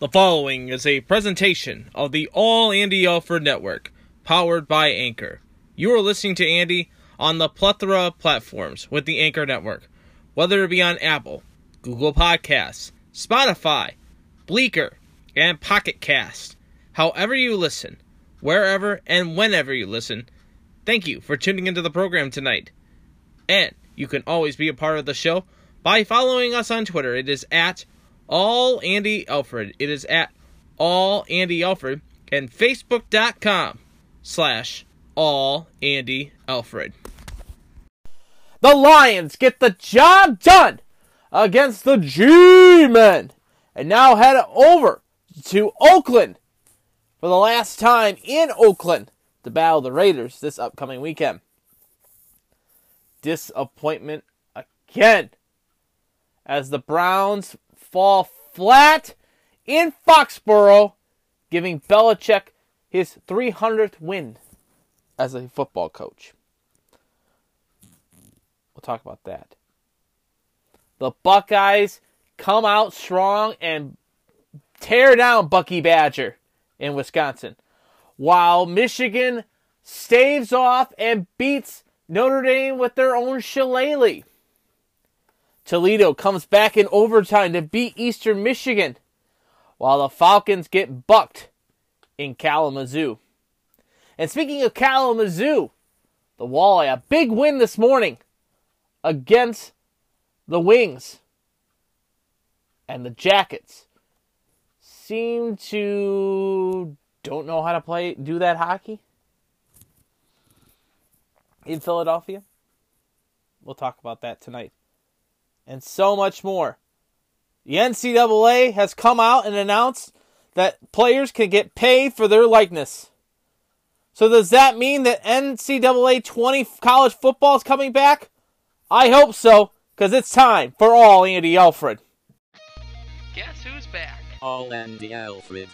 The following is a presentation of the All Andy Alfred Network, powered by Anchor. You are listening to Andy on the plethora of platforms with the Anchor Network, whether it be on Apple, Google Podcasts, Spotify, Breaker, and Pocket Cast. However you listen, wherever and whenever you listen, thank you for tuning into the program tonight. And you can always be a part of the show by following us on Twitter. It is at all Andy Alfred. It is at all Andy Alfred and Facebook.com slash all Andy Alfred. The Lions get the job done against the G-Men and now head over to Oakland for the last time in Oakland to battle the Raiders this upcoming weekend. Disappointment again as the Browns fall flat in Foxborough, giving Belichick his 300th win as a football coach. We'll talk about that. The Buckeyes come out strong and tear down Bucky Badger in Wisconsin, while Michigan staves off and beats Notre Dame with their own shillelagh. Toledo comes back in overtime to beat Eastern Michigan, while the Falcons get bucked in Kalamazoo. And speaking of Kalamazoo, the Walleye, a big win this morning against the Wings. And the Jackets seem to don't know how to play do that hockey in Philadelphia. We'll talk about that tonight and so much more. The NCAA has come out and announced that players can get paid for their likeness. So does that mean that NCAA 20 college football is coming back? I hope so, because it's time for all Andy Alfred. Guess who's back? All Andy Alfred.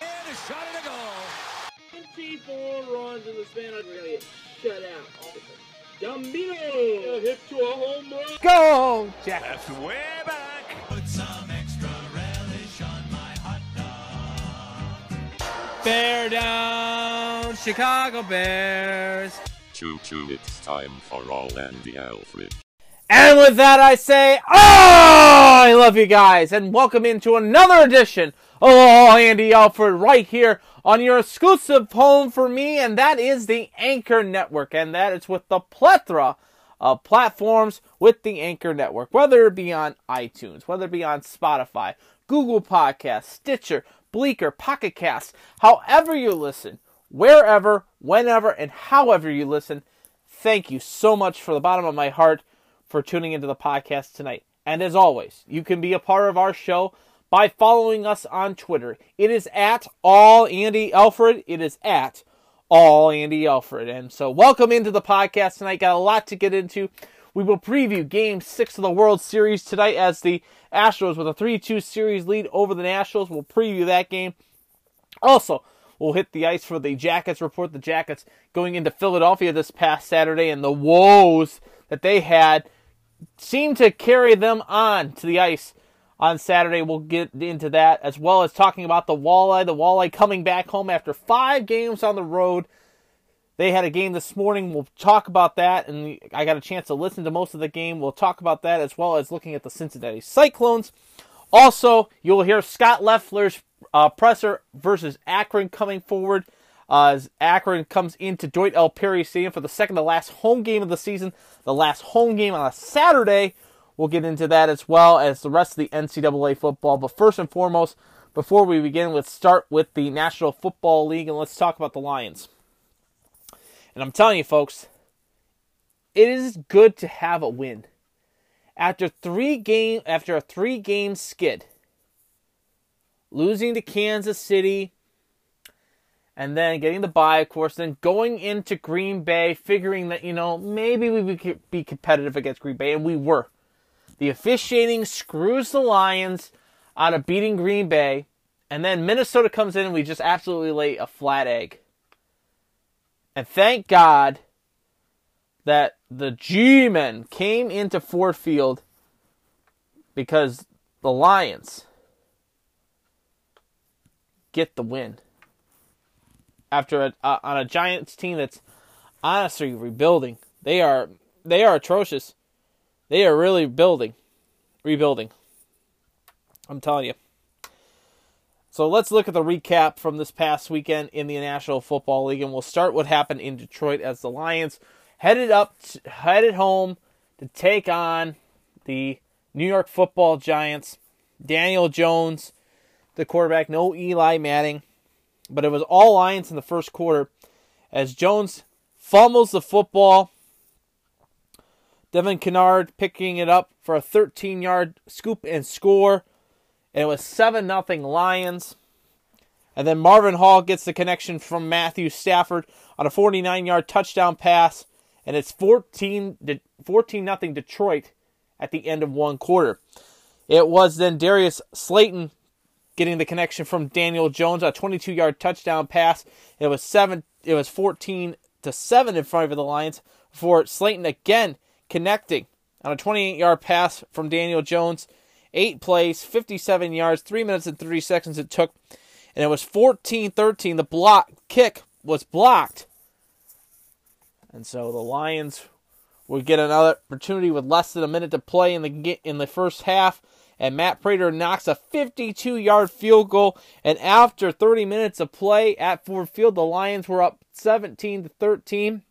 And a shot and a goal. 24 runs in the span of really shut out. Gambino hit to a home run. Go, Jack. That's way back. Put some extra relish on my hot dog. Bear down, Chicago Bears. Choo choo, it's time for All Andy Alfred. And with that, I say, oh, I love you guys, and welcome into another edition of All Andy Alfred right here on your exclusive home for me, and that is the Anchor Network, and that is with the plethora of platforms with the Anchor Network, whether it be on iTunes, whether it be on Spotify, Google Podcasts, Stitcher, Breaker, Pocket Cast, however you listen, wherever, whenever, and however you listen. Thank you so much for the bottom of my heart for tuning into the podcast tonight. And as always, you can be a part of our show by following us on Twitter. It is at all Andy Alfred. It is at all Andy Alfred. And so welcome into the podcast tonight. Got a lot to get into. We will preview game six of the World Series tonight as the Astros with a 3-2 series lead over the Nationals. We'll preview that game. Also, we'll hit the ice for the Jackets report. The Jackets going into Philadelphia this past Saturday and the woes that they had seemed to carry them on to the ice on Saturday. We'll get into that as well as talking about the Walleye. The Walleye coming back home after five games on the road. They had a game this morning. We'll talk about that, and I got a chance to listen to most of the game. We'll talk about that as well as looking at the Cincinnati Cyclones. Also, you'll hear Scot Loeffler's uh, presser versus Akron coming forward uh, as Akron comes into Doyt L. Perry Stadium for the second to last home game of the season, the last home game on a Saturday. We'll get into that as well as the rest of the NCAA football. But first and foremost, before we begin, let's start with the National Football League and let's talk about the Lions. And I'm telling you, folks, it is good to have a win. After three game after a three game skid, losing to Kansas City, and then getting the bye, of course, then going into Green Bay, figuring that, you know, maybe we could be competitive against Green Bay, and we were. The officiating screws the Lions out of beating Green Bay, and then Minnesota comes in and we just absolutely lay a flat egg. And thank God that the G men came into Ford Field because the Lions get the win after a, uh, on a Giants team that's honestly rebuilding. They are they are atrocious. They are really building, rebuilding. I'm telling you. So let's look at the recap from this past weekend in the National Football League, and we'll start what happened in Detroit as the Lions headed up, headed home to take on the New York Football Giants. Daniel Jones, the quarterback, no Eli Manning, but it was all Lions in the first quarter as Jones fumbles the football. Devin Kennard picking it up for a 13 yard scoop and score. And it was 7 0 Lions. And then Marvin Hall gets the connection from Matthew Stafford on a 49 yard touchdown pass. And it's 14 0 Detroit at the end of one quarter. It was then Darius Slayton getting the connection from Daniel Jones, on a 22 yard touchdown pass. It was seven. It was 14 to seven in front of the Lions for Slayton again connecting on a 28 yard pass from Daniel Jones. Eight plays, 57 yards, three minutes and 30 seconds it took, and it was 14 13. The block kick was blocked. And so the Lions would get another opportunity with less than a minute to play in the in the first half. And Matt Prater knocks a 52 yard field goal. And after 30 minutes of play at Ford Field, the Lions were up 17 to 13.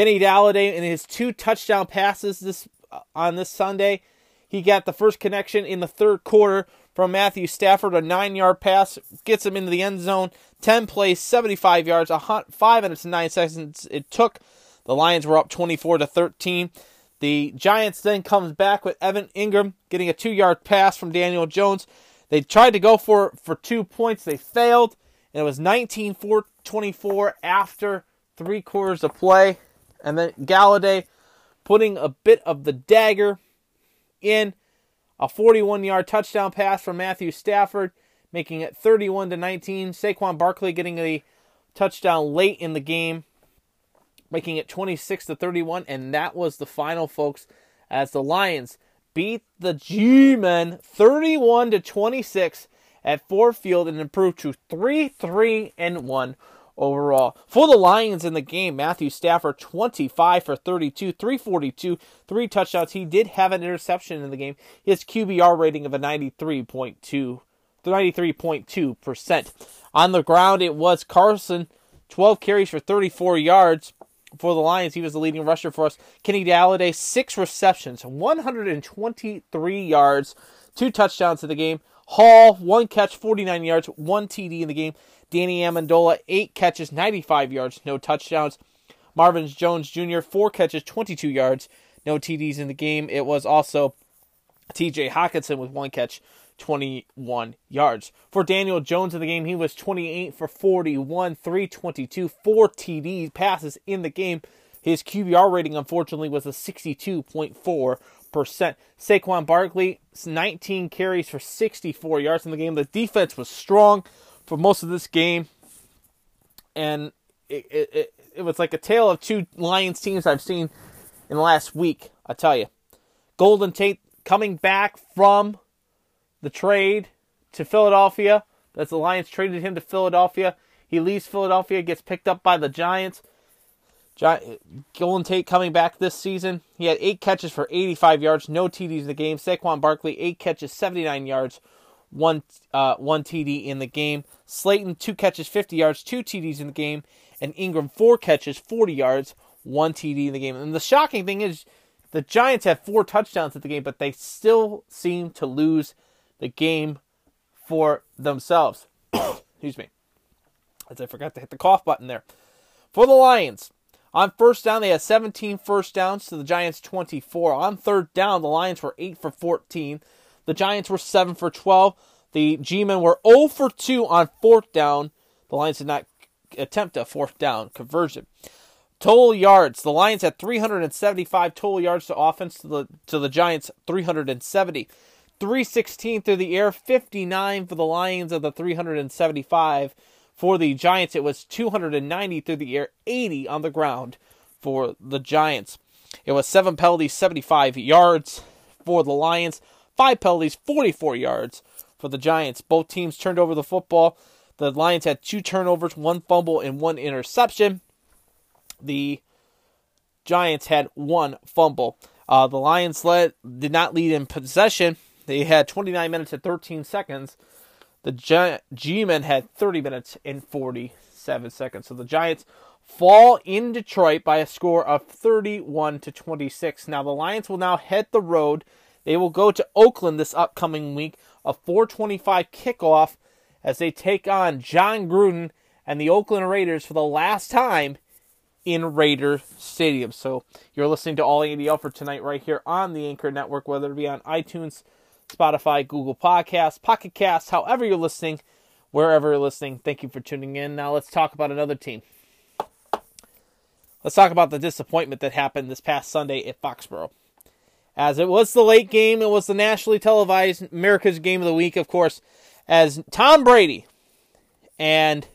Kenny Golladay in his two touchdown passes this uh, on this Sunday, he got the first connection in the third quarter from Matthew Stafford, a nine-yard pass gets him into the end zone. Ten plays, 75 yards, five minutes and nine seconds it took. The Lions were up 24 to 13. The Giants then comes back with Evan Engram getting a two-yard pass from Daniel Jones. They tried to go for for two points, they failed, and it was 19-24 after three quarters of play. And then Golladay putting a bit of the dagger in a 41 yard touchdown pass from Matthew Stafford, making it 31 to 19. Saquon Barkley getting a touchdown late in the game, making it 26 to 31. And that was the final, folks, as the Lions beat the G Men 31 to 26 at Ford Field and improved to 3 3 and 1 overall. For the Lions in the game, Matthew Stafford 25 for 32, 342, three touchdowns. He did have an interception in the game. His QBR rating of a 93.2 93.2%. On the ground, it was Carson, 12 carries for 34 yards for the Lions. He was the leading rusher for us. Kenny Golladay, six receptions, 123 yards, two touchdowns in the game. Hall, one catch, 49 yards, one TD in the game. Danny Amendola, eight catches, 95 yards, no touchdowns. Marvin Jones Jr., four catches, 22 yards, no TDs in the game. It was also TJ Hockenson with one catch, 21 yards. For Daniel Jones in the game, he was 28 for 41, 322, four TD passes in the game. His QBR rating, unfortunately, was a 62.4%. Saquon Barkley, 19 carries for 64 yards in the game. The defense was strong for most of this game, and it, it, it was like a tale of two Lions teams I've seen in the last week. I tell you, Golden Tate coming back from the trade to Philadelphia. That's the Lions traded him to Philadelphia. He leaves Philadelphia, gets picked up by the Giants. Gi- Golden Tate coming back this season. He had eight catches for 85 yards, no TDs in the game. Saquon Barkley, eight catches, 79 yards, one uh, one TD in the game. Slayton two catches, 50 yards, two TDs in the game, and Engram four catches, 40 yards, one TD in the game. And the shocking thing is, the Giants have four touchdowns at the game, but they still seem to lose the game for themselves. Excuse me, as I forgot to hit the cough button there. For the Lions, on first down, they had 17 first downs to the Giants 24. On third down, the Lions were 8 for 14. The Giants were 7 for 12. The G men were 0 for 2 on fourth down. The Lions did not attempt a fourth down conversion. Total yards. The Lions had 375 total yards to offense to the to the Giants 370. 316 through the air, 59 for the Lions of the 375. For the Giants, it was 290 through the air, 80 on the ground for the Giants. It was seven penalties, 75 yards for the Lions, five penalties, 44 yards for the Giants. Both teams turned over the football. The Lions had two turnovers, one fumble, and one interception. The Giants had one fumble. Uh, the Lions led did not lead in possession. They had 29 minutes and 13 seconds. The Gi- G-men had 30 minutes and 47 seconds. So the Giants fall in Detroit by a score of 31 to 26. Now the Lions will now head the road. They will go to Oakland this upcoming week, a 425 kickoff as they take on Jon Gruden and the Oakland Raiders for the last time in Raider Stadium. So you're listening to All Andy for tonight right here on the Anchor Network, whether it be on iTunes, Spotify, Google Podcasts, Pocket Casts, however you're listening, wherever you're listening. Thank you for tuning in. Now let's talk about another team. Let's talk about the disappointment that happened this past Sunday at Foxborough. As it was the late game, it was the nationally televised America's Game of the Week, of course, as Tom Brady and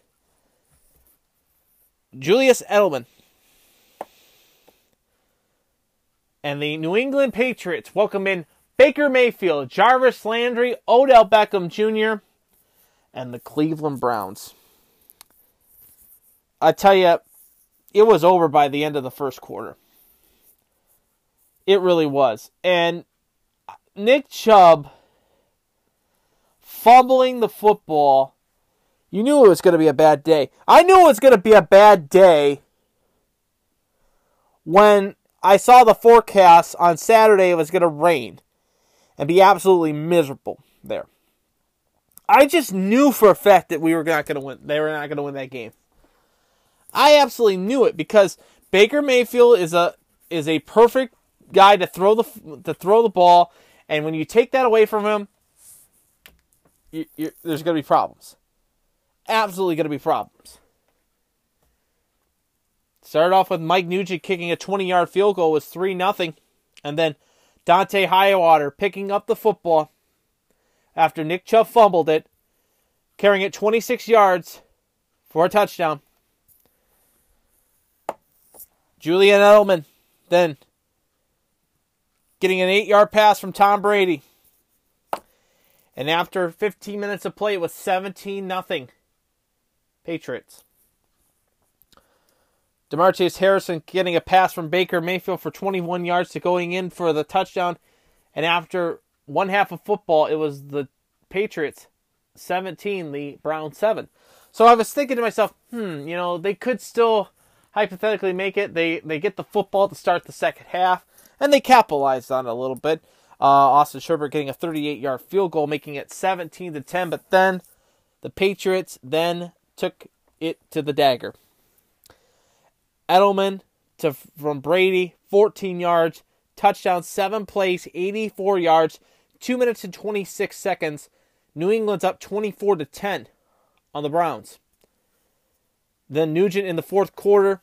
Julian Edelman and the New England Patriots welcome in Baker Mayfield, Jarvis Landry, Odell Beckham Jr., and the Cleveland Browns. I tell you, it was over by the end of the first quarter. It really was. And Nick Chubb fumbling the football, you knew it was going to be a bad day. I knew it was going to be a bad day when I saw the forecast on Saturday it was going to rain and be absolutely miserable there. I just knew for a fact that we were not going to win. They were not going to win that game. I absolutely knew it because Baker Mayfield is a is a perfect guy to throw the to throw the ball, and when you take that away from him, you, you, there's going to be problems. Absolutely going to be problems. Started off with Mike Nugent kicking a 20 yard field goal was 3 0. And then Dont'a Hightower picking up the football after Nick Chubb fumbled it, carrying it 26 yards for a touchdown. Julian Edelman then getting an 8 yard pass from Tom Brady. And after 15 minutes of play, it was 17 0 Patriots. Demarcus Harrison getting a pass from Baker Mayfield for 21 yards to going in for the touchdown. And after one half of football, it was the Patriots 17, the Browns 7. So I was thinking to myself, hmm, you know, they could still hypothetically make it. They they get the football to start the second half, and they capitalized on it a little bit. Uh, Austin Seibert getting a 38 yard field goal, making it 17 to 10. But then the Patriots then took it to the dagger. Edelman to from Brady, 14 yards, touchdown, seven plays, 84 yards, two minutes and 26 seconds. New England's up 24 to 10 on the Browns. Then Nugent in the fourth quarter,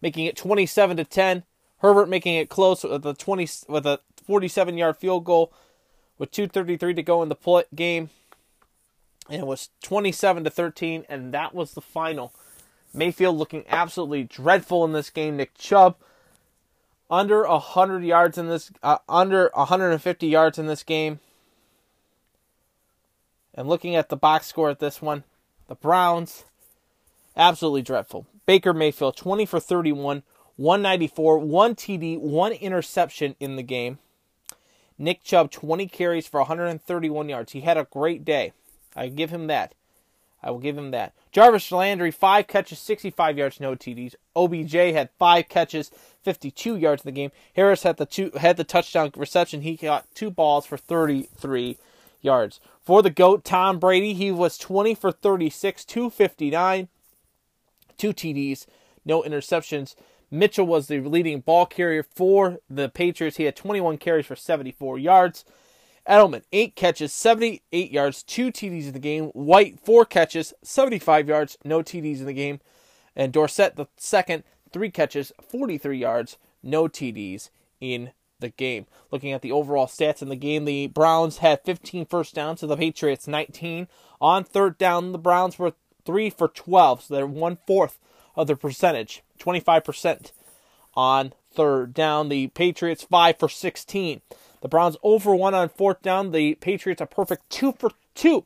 making it 27 to 10. Seibert making it close with a 20 with a 47 yard field goal with 2:33 to go in the play, game. And it was 27 to 13, and that was the final. Mayfield looking absolutely dreadful in this game. Nick Chubb under 100 yards in this uh, under 150 yards in this game. And looking at the box score at this one, the Browns absolutely dreadful. Baker Mayfield 20 for 31, 194, 1 TD, 1 interception in the game. Nick Chubb 20 carries for 131 yards. He had a great day. I give him that. I will give him that. Jarvis Landry, five catches, 65 yards, no TDs. OBJ had five catches, 52 yards in the game. Harris had the two had the touchdown reception. He got two balls for 33 yards. For the GOAT, Tom Brady, he was 20 for 36, 259, two TDs, no interceptions. Mitchell was the leading ball carrier for the Patriots. He had 21 carries for 74 yards. Edelman, eight catches, 78 yards, two TDs in the game. White, four catches, 75 yards, no TDs in the game. And Dorsett, the second, three catches, 43 yards, no TDs in the game. Looking at the overall stats in the game, the Browns had 15 first downs to the Patriots 19. On third down, the Browns were 3 for 12, so they're one fourth of their percentage, 25% on third down. The Patriots 5 for 16. The Browns over one on fourth down. The Patriots a perfect two for two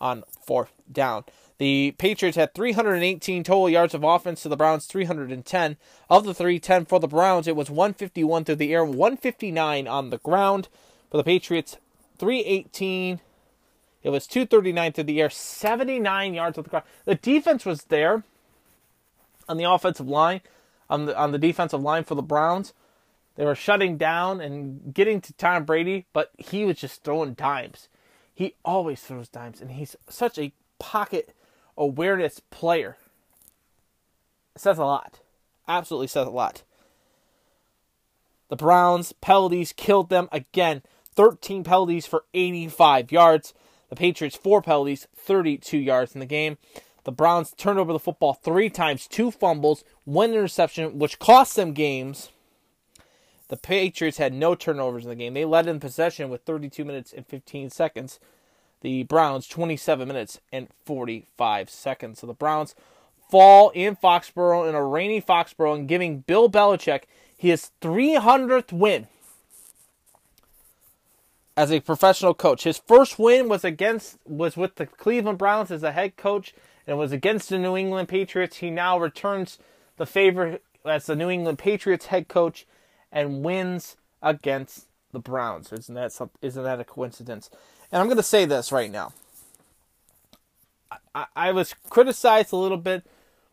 on fourth down. The Patriots had 318 total yards of offense to the Browns 310. Of the 310 for the Browns, it was 151 through the air, 159 on the ground. For the Patriots, 318. It was 239 through the air, 79 yards of the ground. The defense was there on the offensive line, on the on the defensive line for the Browns. They were shutting down and getting to Tom Brady, but he was just throwing dimes. He always throws dimes, and he's such a pocket awareness player. It says a lot. Absolutely says a lot. The Browns penalties killed them again. 13 penalties for 85 yards. The Patriots four penalties, 32 yards in the game. The Browns turned over the football three times, two fumbles, one interception, which cost them games. The Patriots had no turnovers in the game. They led in possession with 32 minutes and 15 seconds. The Browns 27 minutes and 45 seconds. So the Browns fall in Foxborough in a rainy Foxborough and giving Bill Belichick his 300th win as a professional coach. His first win was against was with the Cleveland Browns as a head coach and was against the New England Patriots. He now returns the favor as the New England Patriots head coach and wins against the Browns. Isn't that some, isn't that a coincidence? And I'm going to say this right now. I, I was criticized a little bit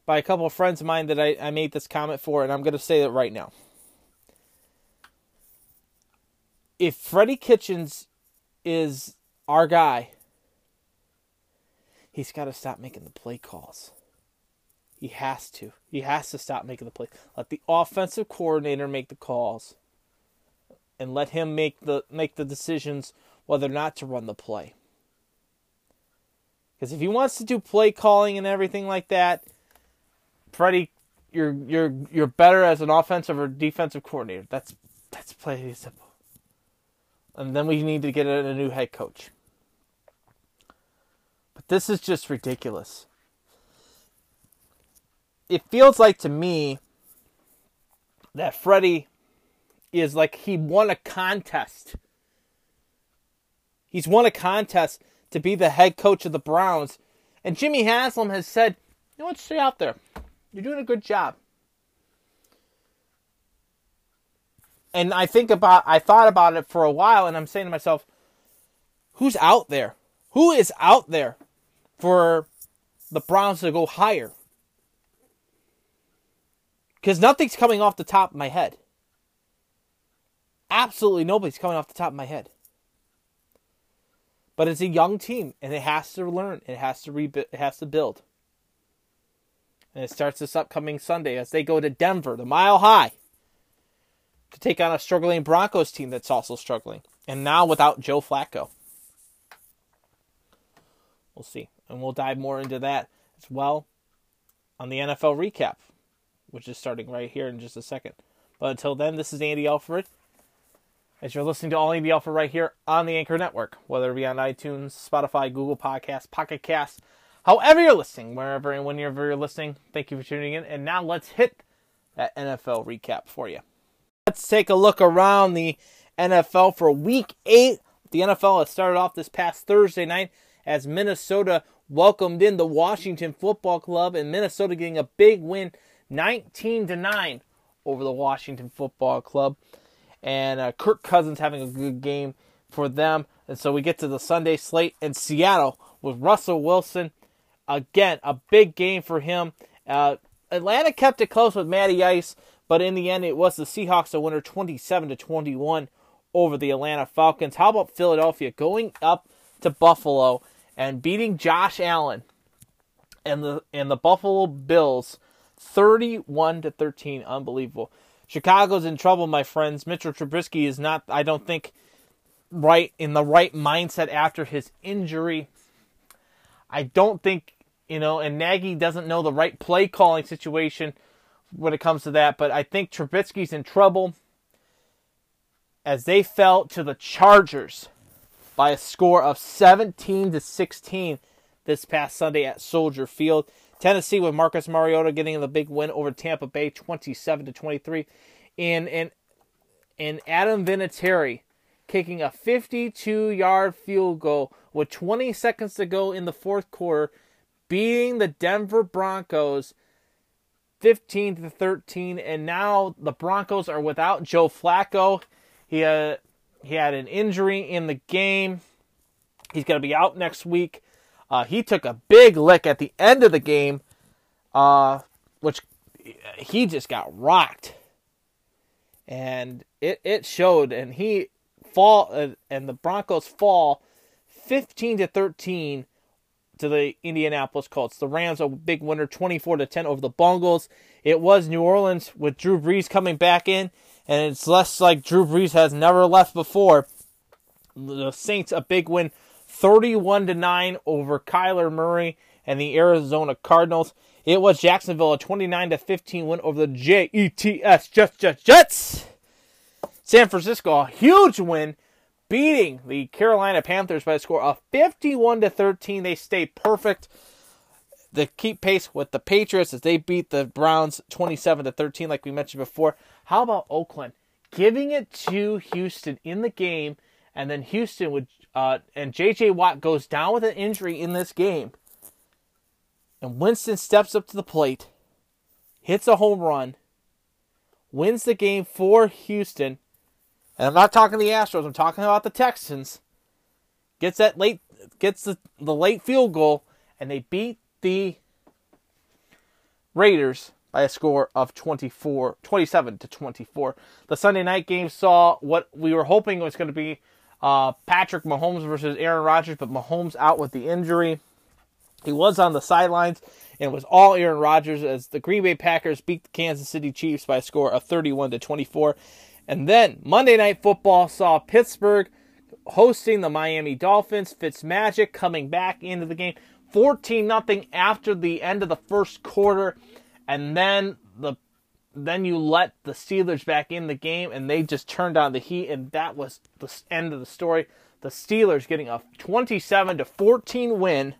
by a couple of friends of mine that I, I made this comment for, and I'm going to say it right now. If Freddie Kitchens is our guy, he's got to stop making the play calls. He has to. He has to stop making the play. Let the offensive coordinator make the calls, and let him make the make the decisions whether or not to run the play. Because if he wants to do play calling and everything like that, Freddie, you're you're you're better as an offensive or defensive coordinator. That's that's pretty simple. And then we need to get a, a new head coach. But this is just ridiculous. It feels like to me that Freddie is like he won a contest. He's won a contest to be the head coach of the Browns. And Jimmy Haslam has said, you know what, stay out there. You're doing a good job. And I think about I thought about it for a while and I'm saying to myself, who's out there? Who is out there for the Browns to go higher? Because nothing's coming off the top of my head. Absolutely nobody's coming off the top of my head. But it's a young team, and it has to learn. It has to rebuild. It has to build. And it starts this upcoming Sunday as they go to Denver, the Mile High, to take on a struggling Broncos team that's also struggling, and now without Joe Flacco. We'll see, and we'll dive more into that as well on the NFL recap, which is starting right here in just a second. But until then, this is Andy Alfred as you're listening to All Andy Alpha right here on the Anchor Network, whether it be on iTunes, Spotify, Google Podcasts, Pocket Casts, however you're listening, wherever and whenever you're listening. Thank you for tuning in. And now let's hit that NFL recap for you. Let's take a look around the NFL for Week Eight. The NFL has started off this past Thursday night as Minnesota welcomed in the Washington Football Club, and Minnesota getting a big win, 19 to nine, over the Washington Football Club and uh, Kirk Cousins having a good game for them. And so we get to the Sunday slate in Seattle with Russell Wilson. Again, a big game for him. Uh, Atlanta kept it close with Matty Ice, but in the end, it was the Seahawks that winner 27 to 21 over the Atlanta Falcons. How about Philadelphia going up to Buffalo and beating Josh Allen and the and the Buffalo Bills 31 to 13? Unbelievable. Chicago's in trouble, my friends. Mitchell Trubisky is not, I don't think, right in the right mindset after his injury. I don't think, you know, and Nagy doesn't know the right play calling situation when it comes to that, but I think Trubisky's in trouble as they fell to the Chargers by a score of 17 to 16 this past Sunday at Soldier Field. Tennessee with Marcus Mariota getting the big win over Tampa Bay 27 to 23. And and and Adam Vinatieri kicking a 52 yard field goal with 20 seconds to go in the fourth quarter, beating the Denver Broncos 15 to 13. And now the Broncos are without Joe Flacco. He had, he had an injury in the game. He's going to be out next week. Uh, he took a big lick at the end of the game, uh, which he just got rocked, and it it showed. And he fall uh, and the Broncos fall fifteen to thirteen to the Indianapolis Colts. The Rams a big winner, twenty four to ten over the Bungles. It was New Orleans with Drew Brees coming back in, and it's less like Drew Brees has never left before. The Saints a big win, thirty-one to nine over Kyler Murray and the Arizona Cardinals. It was Jacksonville a twenty-nine to fifteen win over the Jets, Jets, Jets, Jets. San Francisco a huge win, beating the Carolina Panthers by a score of fifty-one to thirteen. They stay perfect to keep pace with the Patriots as they beat the Browns 27 to 13 like we mentioned before. How about Oakland giving it to Houston in the game and then Houston would uh, and JJ Watt goes down with an injury in this game. And Winston steps up to the plate, hits a home run, wins the game for Houston. And I'm not talking the Astros, I'm talking about the Texans. Gets that late gets the, the late field goal and they beat the Raiders by a score of 24 27 to 24. The Sunday night game saw what we were hoping was going to be uh, Patrick Mahomes versus Aaron Rodgers, but Mahomes out with the injury. He was on the sidelines and it was all Aaron Rodgers as the Green Bay Packers beat the Kansas City Chiefs by a score of 31 to 24. And then Monday Night Football saw Pittsburgh hosting the Miami Dolphins. Fitzmagic coming back into the game. 14 nothing after the end of the first quarter and then the then you let the Steelers back in the game and they just turned on the heat and that was the end of the story. The Steelers getting a 27 to 14 win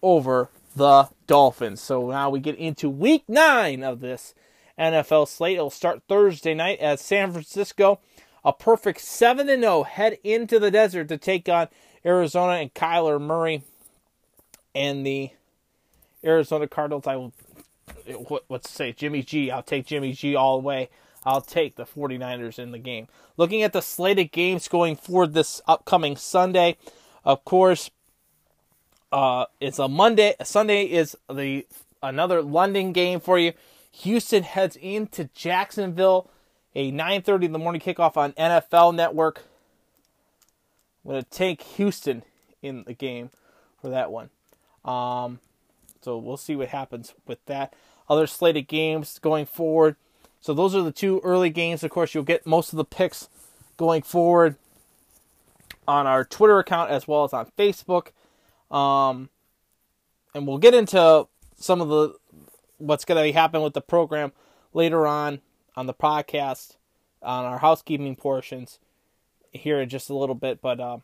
over the Dolphins. So now we get into week 9 of this NFL slate. It'll start Thursday night as San Francisco a perfect 7 0 head into the desert to take on Arizona and Kyler Murray and the Arizona Cardinals. I will what, what's to say Jimmy G. I'll take Jimmy G all the way. I'll take the 49ers in the game. Looking at the slated games going forward this upcoming Sunday, of course, uh, it's a Monday. Sunday is the another London game for you. Houston heads into Jacksonville, a 9:30 in the morning kickoff on NFL Network. I'm going to take Houston in the game for that one. Um, so we'll see what happens with that. Other slated games going forward. So those are the two early games. Of course, you'll get most of the picks going forward on our Twitter account as well as on Facebook. Um, and we'll get into some of the what's going to be happening with the program later on on the podcast on our housekeeping portions here in just a little bit. But uh,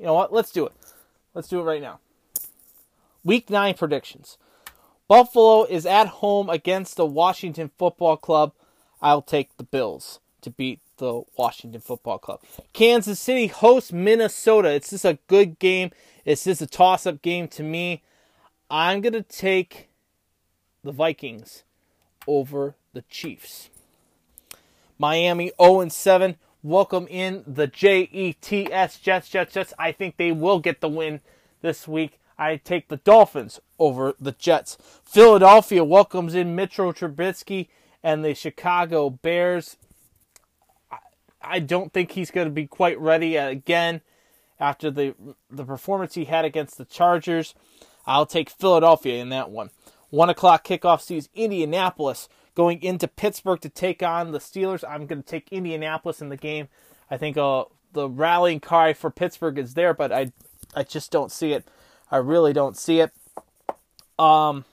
you know what? Let's do it. Let's do it right now. Week 9 predictions. Buffalo is at home against the Washington Football Club. I'll take the Bills to beat the Washington Football Club. Kansas City hosts Minnesota. It's just a good game. It's just a toss up game to me. I'm going to take the Vikings over the Chiefs. Miami 0 7. Welcome in the Jets, Jets, Jets, Jets. I think they will get the win this week. I take the Dolphins over the Jets. Philadelphia welcomes in Mitchell Trubisky and the Chicago Bears. I don't think he's going to be quite ready again after the the performance he had against the Chargers. I'll take Philadelphia in that one. One o'clock kickoff sees Indianapolis going into Pittsburgh to take on the Steelers. I'm going to take Indianapolis in the game. I think uh, the rallying cry for Pittsburgh is there, but I I just don't see it. I really don't see it. Um,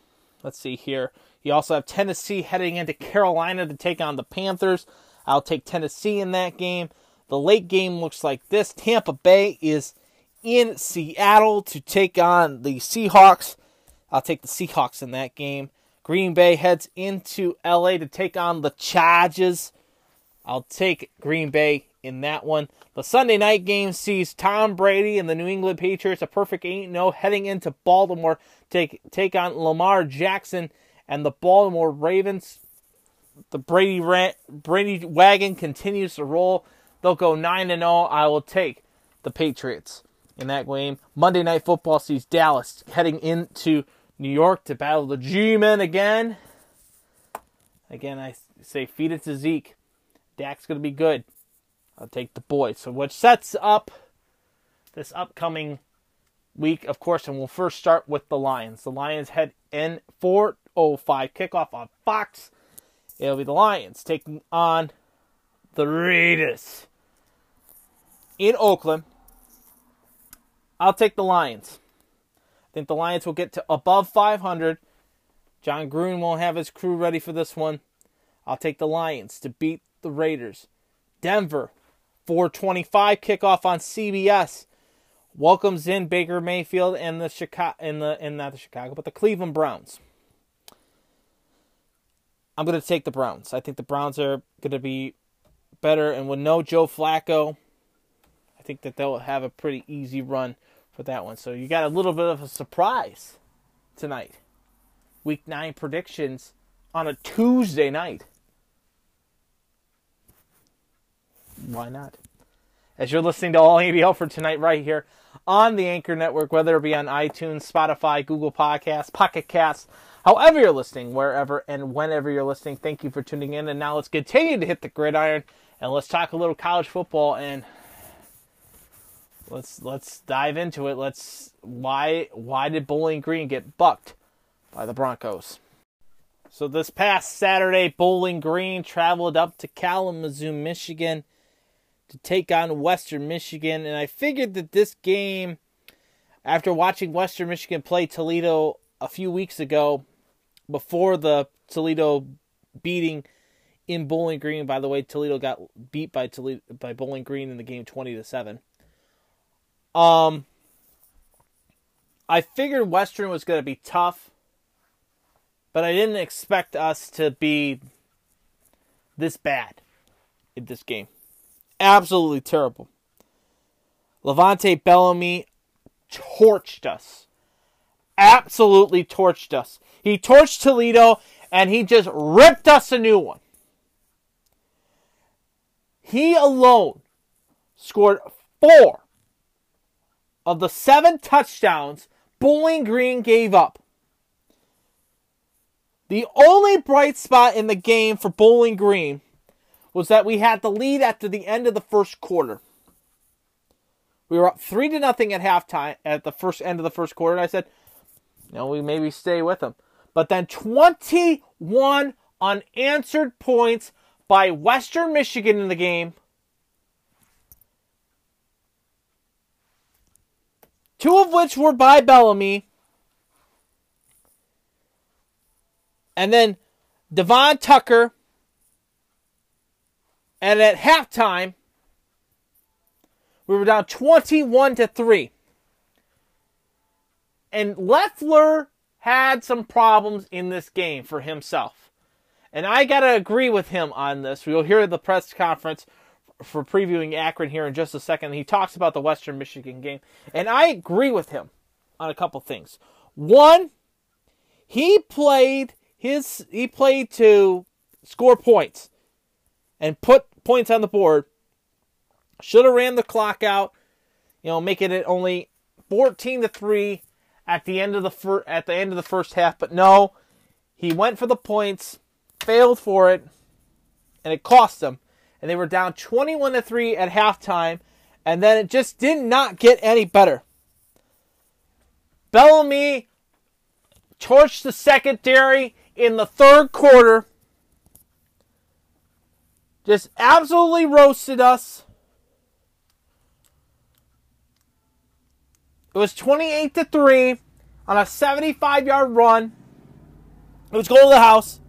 let's see here. You also have Tennessee heading into Carolina to take on the Panthers. I'll take Tennessee in that game. The late game looks like this. Tampa Bay is in Seattle to take on the Seahawks. I'll take the Seahawks in that game. Green Bay heads into LA to take on the Chargers. I'll take Green Bay in that one. The Sunday night game sees Tom Brady and the New England Patriots, a perfect 8 0, heading into Baltimore, take, take on Lamar Jackson and the Baltimore Ravens. The Brady, ran, Brady wagon continues to roll. They'll go 9 0. I will take the Patriots in that game. Monday Night Football sees Dallas heading into New York to battle the G Men again. Again, I say feed it to Zeke. Dak's going to be good. I'll take the boys. So, what sets up this upcoming week, of course, and we'll first start with the Lions. The Lions head in 4:05 kickoff on Fox. It'll be the Lions taking on the Raiders in Oakland. I'll take the Lions. I think the Lions will get to above 500. Jon Gruden won't have his crew ready for this one. I'll take the Lions to beat the Raiders. Denver, 425 kickoff on CBS. Welcomes in Baker Mayfield and the Chicago in the in not the Chicago, but the Cleveland Browns. I'm going to take the Browns. I think the Browns are going to be better, and with no Joe Flacco, I think that they'll have a pretty easy run for that one. So you got a little bit of a surprise tonight. Week nine predictions on a Tuesday night. Why not? As you're listening to All ABL for tonight, right here on the Anchor Network, whether it be on iTunes, Spotify, Google Podcasts, Pocket Casts, however you're listening, wherever and whenever you're listening, thank you for tuning in. And now let's continue to hit the gridiron and let's talk a little college football and let's let's dive into it. Let's why why did Bowling Green get bucked by the Broncos? So this past Saturday, Bowling Green traveled up to Kalamazoo, Michigan to take on Western Michigan. And I figured that this game, after watching Western Michigan play Toledo a few weeks ago, before the Toledo beating in Bowling Green, by the way, Toledo got beat by Toledo by Bowling Green in the game twenty to seven. Um, I figured Western was going to be tough, but I didn't expect us to be this bad in this game absolutely terrible. LeVante Bellamy torched us. Absolutely torched us. He torched Toledo and he just ripped us a new one. He alone scored four of the seven touchdowns Bowling Green gave up. The only bright spot in the game for Bowling Green was that we had the lead after the end of the first quarter. We were up three to nothing at halftime at the first end of the first quarter, and I said, know, we maybe stay with them. But then 21 unanswered points by Western Michigan in the game. Two of which were by Bellamy. And then Devon Tucker and at halftime, we were down 21 to 3. And Loeffler had some problems in this game for himself. And I got to agree with him on this. We'll hear the press conference for previewing Akron here in just a second. He talks about the Western Michigan game. And I agree with him on a couple things. One, he played his he played to score points and put points on the board. Should have ran the clock out, you know, making it only 14 to 3 at the end of the fir- at the end of the first half, but no, he went for the points, failed for it, and it cost them. And they were down 21 to 3 at halftime, and then it just did not get any better. Bellamy torched the secondary in the third quarter just absolutely roasted us. It was 28 to 3 on a 75 yard run. It was goal to the house.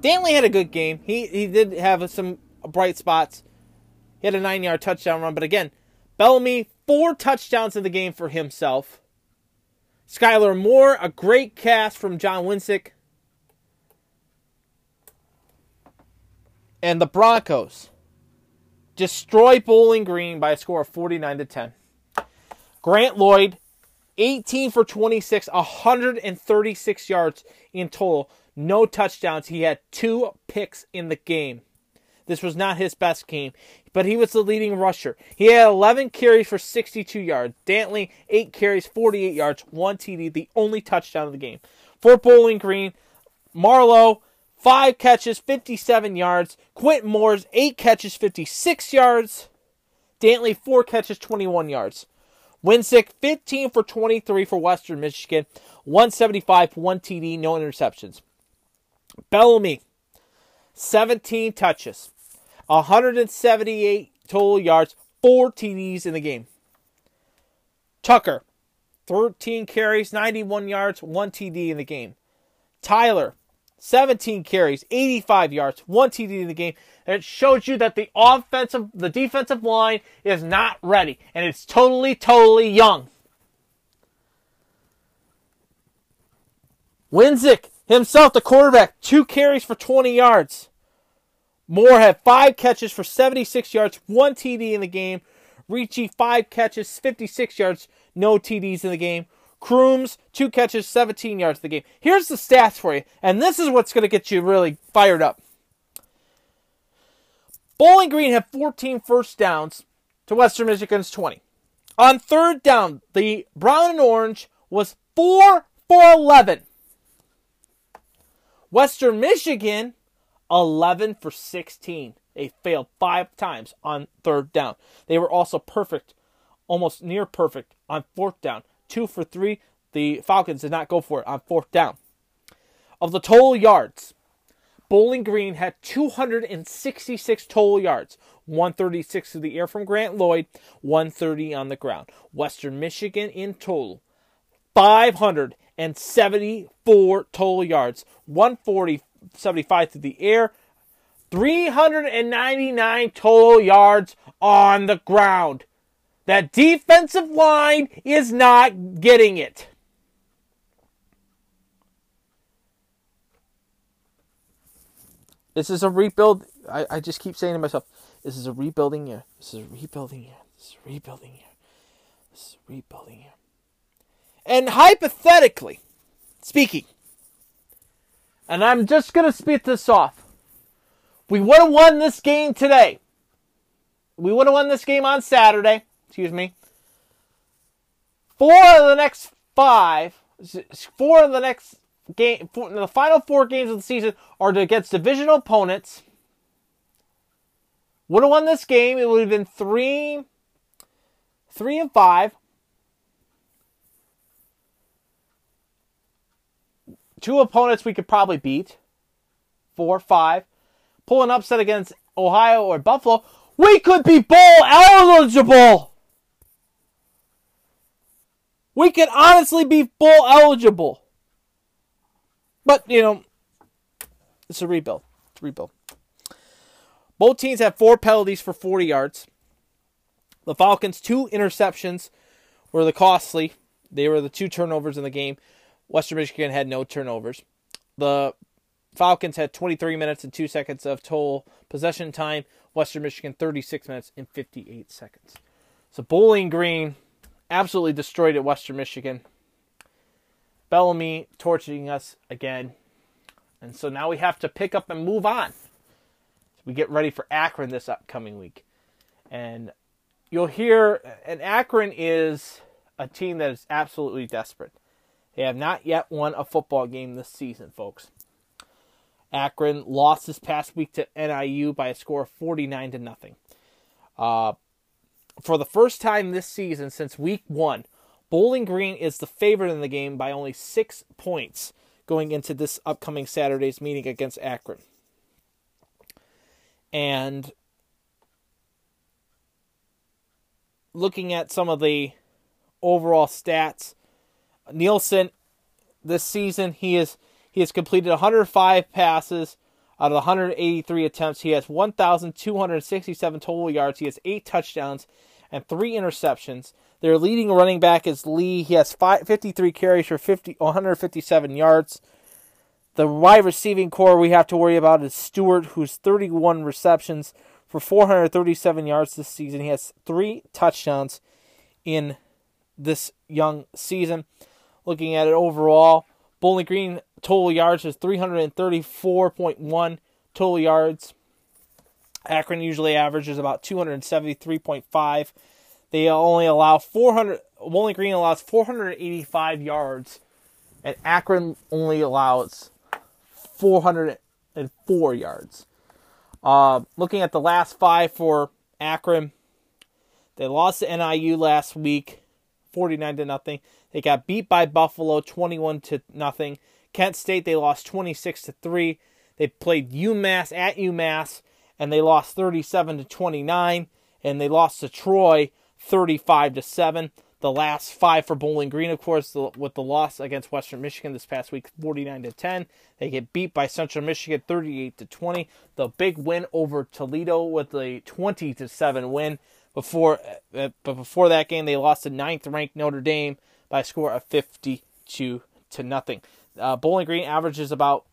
Danley had a good game. He he did have some bright spots. He had a nine yard touchdown run, but again, Bellamy four touchdowns in the game for himself. Skylar Moore, a great cast from Jon Wassink. And the Broncos destroy Bowling Green by a score of 49 to 10. Grant Loy, 18 for 26, 136 yards in total, no touchdowns. He had two picks in the game. This was not his best game, but he was the leading rusher. He had 11 carries for 62 yards. Dantley, 8 carries, 48 yards, 1 TD, the only touchdown of the game. For Bowling Green, Marlowe, 5 catches, 57 yards. Quentin Moores, 8 catches, 56 yards. Dantley, 4 catches, 21 yards. Wassink, 15 for 23 for Western Michigan, 175, 1 TD, no interceptions. Bellamy, 17 touches, 178 total yards, 4 TDs in the game. Tucker, 13 carries, 91 yards, 1 TD in the game. Tyler, 17 carries, 85 yards, 1 TD in the game. And it shows you that the offensive, the defensive line is not ready. And it's totally, totally young. Wassink himself, the quarterback, two carries for 20 yards. Moore had five catches for 76 yards, one TD in the game. Ricci, five catches, 56 yards, no TDs in the game. Crooms, two catches, 17 yards the game. Here's the stats for you, and this is what's going to get you really fired up. Bowling Green had 14 first downs to Western Michigan's 20. On third down, the brown and orange was 4 for 11. Western Michigan, 11 for 16. They failed five times on third down. They were also perfect, almost near perfect on fourth down. Two for three. The Falcons did not go for it on fourth down. Of the total yards, Bowling Green had 266 total yards, 136 through the air from Grant Loy, 130 on the ground. Western Michigan in total, 574 total yards, 140 75 through the air, 399 total yards on the ground. That defensive line is not getting it. This is a rebuild. I, I just keep saying to myself, this is a rebuilding year. This is a rebuilding year. This is a rebuilding year. This is a rebuilding year. And hypothetically speaking, and I'm just going to spit this off. We would have won this game today. We would have won this game on Saturday. Excuse me. Four of the next five, four of the next game, four, the final four games of the season are against divisional opponents. Would have won this game. It would have been three, three and five. Two opponents we could probably beat. Four, five. Pull an upset against Ohio or Buffalo. We could be bowl eligible. We could honestly be bowl eligible. But, you know, it's a rebuild. It's a rebuild. Both teams have four penalties for 40 yards. The Falcons, two interceptions were the costly. They were the two turnovers in the game. Western Michigan had no turnovers. The Falcons had 23 minutes and 2 seconds of total possession time. Western Michigan 36 minutes and 58 seconds. So Bowling Green absolutely destroyed at Western Michigan. Bellamy torturing us again. And so now we have to pick up and move on. We get ready for Akron this upcoming week. And you'll hear, and Akron is a team that is absolutely desperate. They have not yet won a football game this season, folks. Akron lost this past week to NIU by a score of 49 to nothing. Uh, For the first time this season since week one, Bowling Green is the favorite in the game by only six points going into this upcoming Saturday's meeting against Akron. And looking at some of the overall stats, Nelson this season he is he has completed 105 passes out of 183 attempts. He has 1,267 total yards. He has eight touchdowns and three interceptions. Their leading running back is Lee. He has five, 53 carries for 50, 157 yards. The wide receiving core we have to worry about is Stewart, who's 31 receptions for 437 yards this season. He has three touchdowns in this young season. Looking at it overall, Bowling Green total yards is 334.1 total yards. Akron usually averages about 273.5. They only allow 400. Bowling Green allows 485 yards, and Akron only allows 404 yards. Uh, looking at the last five for Akron, they lost to NIU last week, 49 to nothing. They got beat by Buffalo, 21 to nothing. Kent State they lost 26 to three. They played UMass at UMass and they lost 37 to 29. And they lost to Troy 35 to seven. The last five for Bowling Green, of course, with the loss against Western Michigan this past week, 49 to 10. They get beat by Central Michigan, 38 to 20. The big win over Toledo with a 20 to 7 win. Before, uh, but before that game, they lost to ninth-ranked Notre Dame by a score of 52 to nothing. Uh, Bowling Green averages about.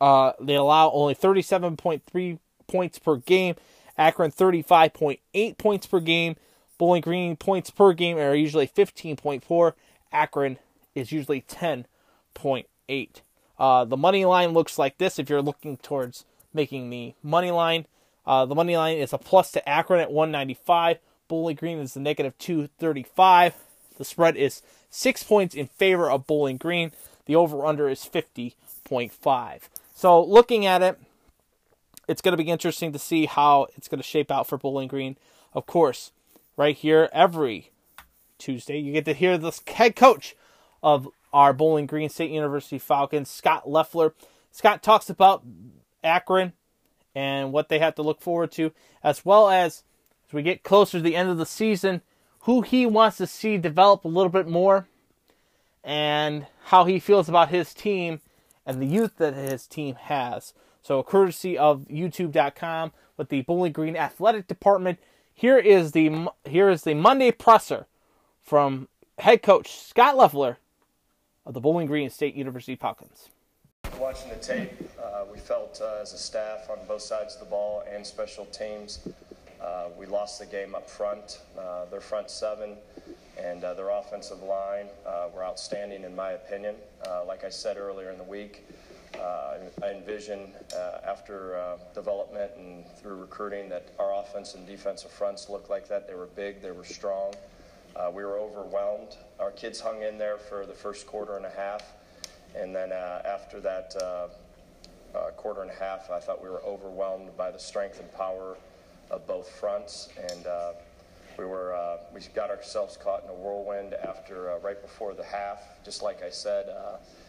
Uh, they allow only 37.3 points per game. Akron 35.8 points per game. Bowling Green points per game are usually 15.4. Akron is usually 10.8. Uh, the money line looks like this if you're looking towards making the money line. Uh, the money line is a plus to Akron at 195. Bowling Green is the negative 235. The spread is six points in favor of Bowling Green. The over under is 50.5. So looking at it, it's going to be interesting to see how it's going to shape out for Bowling Green. Of course, right here every Tuesday, you get to hear the head coach of our Bowling Green State University Falcons, Scot Loeffler. Scott talks about Akron and what they have to look forward to, as well as as we get closer to the end of the season, who he wants to see develop a little bit more, and how he feels about his team and the youth that his team has. So, courtesy of YouTube.com with the Bowling Green Athletic Department, here is the here is the Monday presser from head coach Scot Loeffler of the Bowling Green State University Falcons. Watching the tape, uh, we felt uh, as a staff on both sides of the ball and special teams, uh, we lost the game up front. Uh, their front seven and uh, their offensive line uh, were outstanding, in my opinion. like I said earlier in the week, Uh, I envision uh, after uh, development and through recruiting that our offense and defensive fronts looked like that. They were big, they were strong. we were overwhelmed. Our kids hung in there for the first quarter and a half. And then uh, after that uh, uh, quarter and a half, I thought we were overwhelmed by the strength and power of both fronts. And we were we got ourselves caught in a whirlwind after right before the half. Just like I said,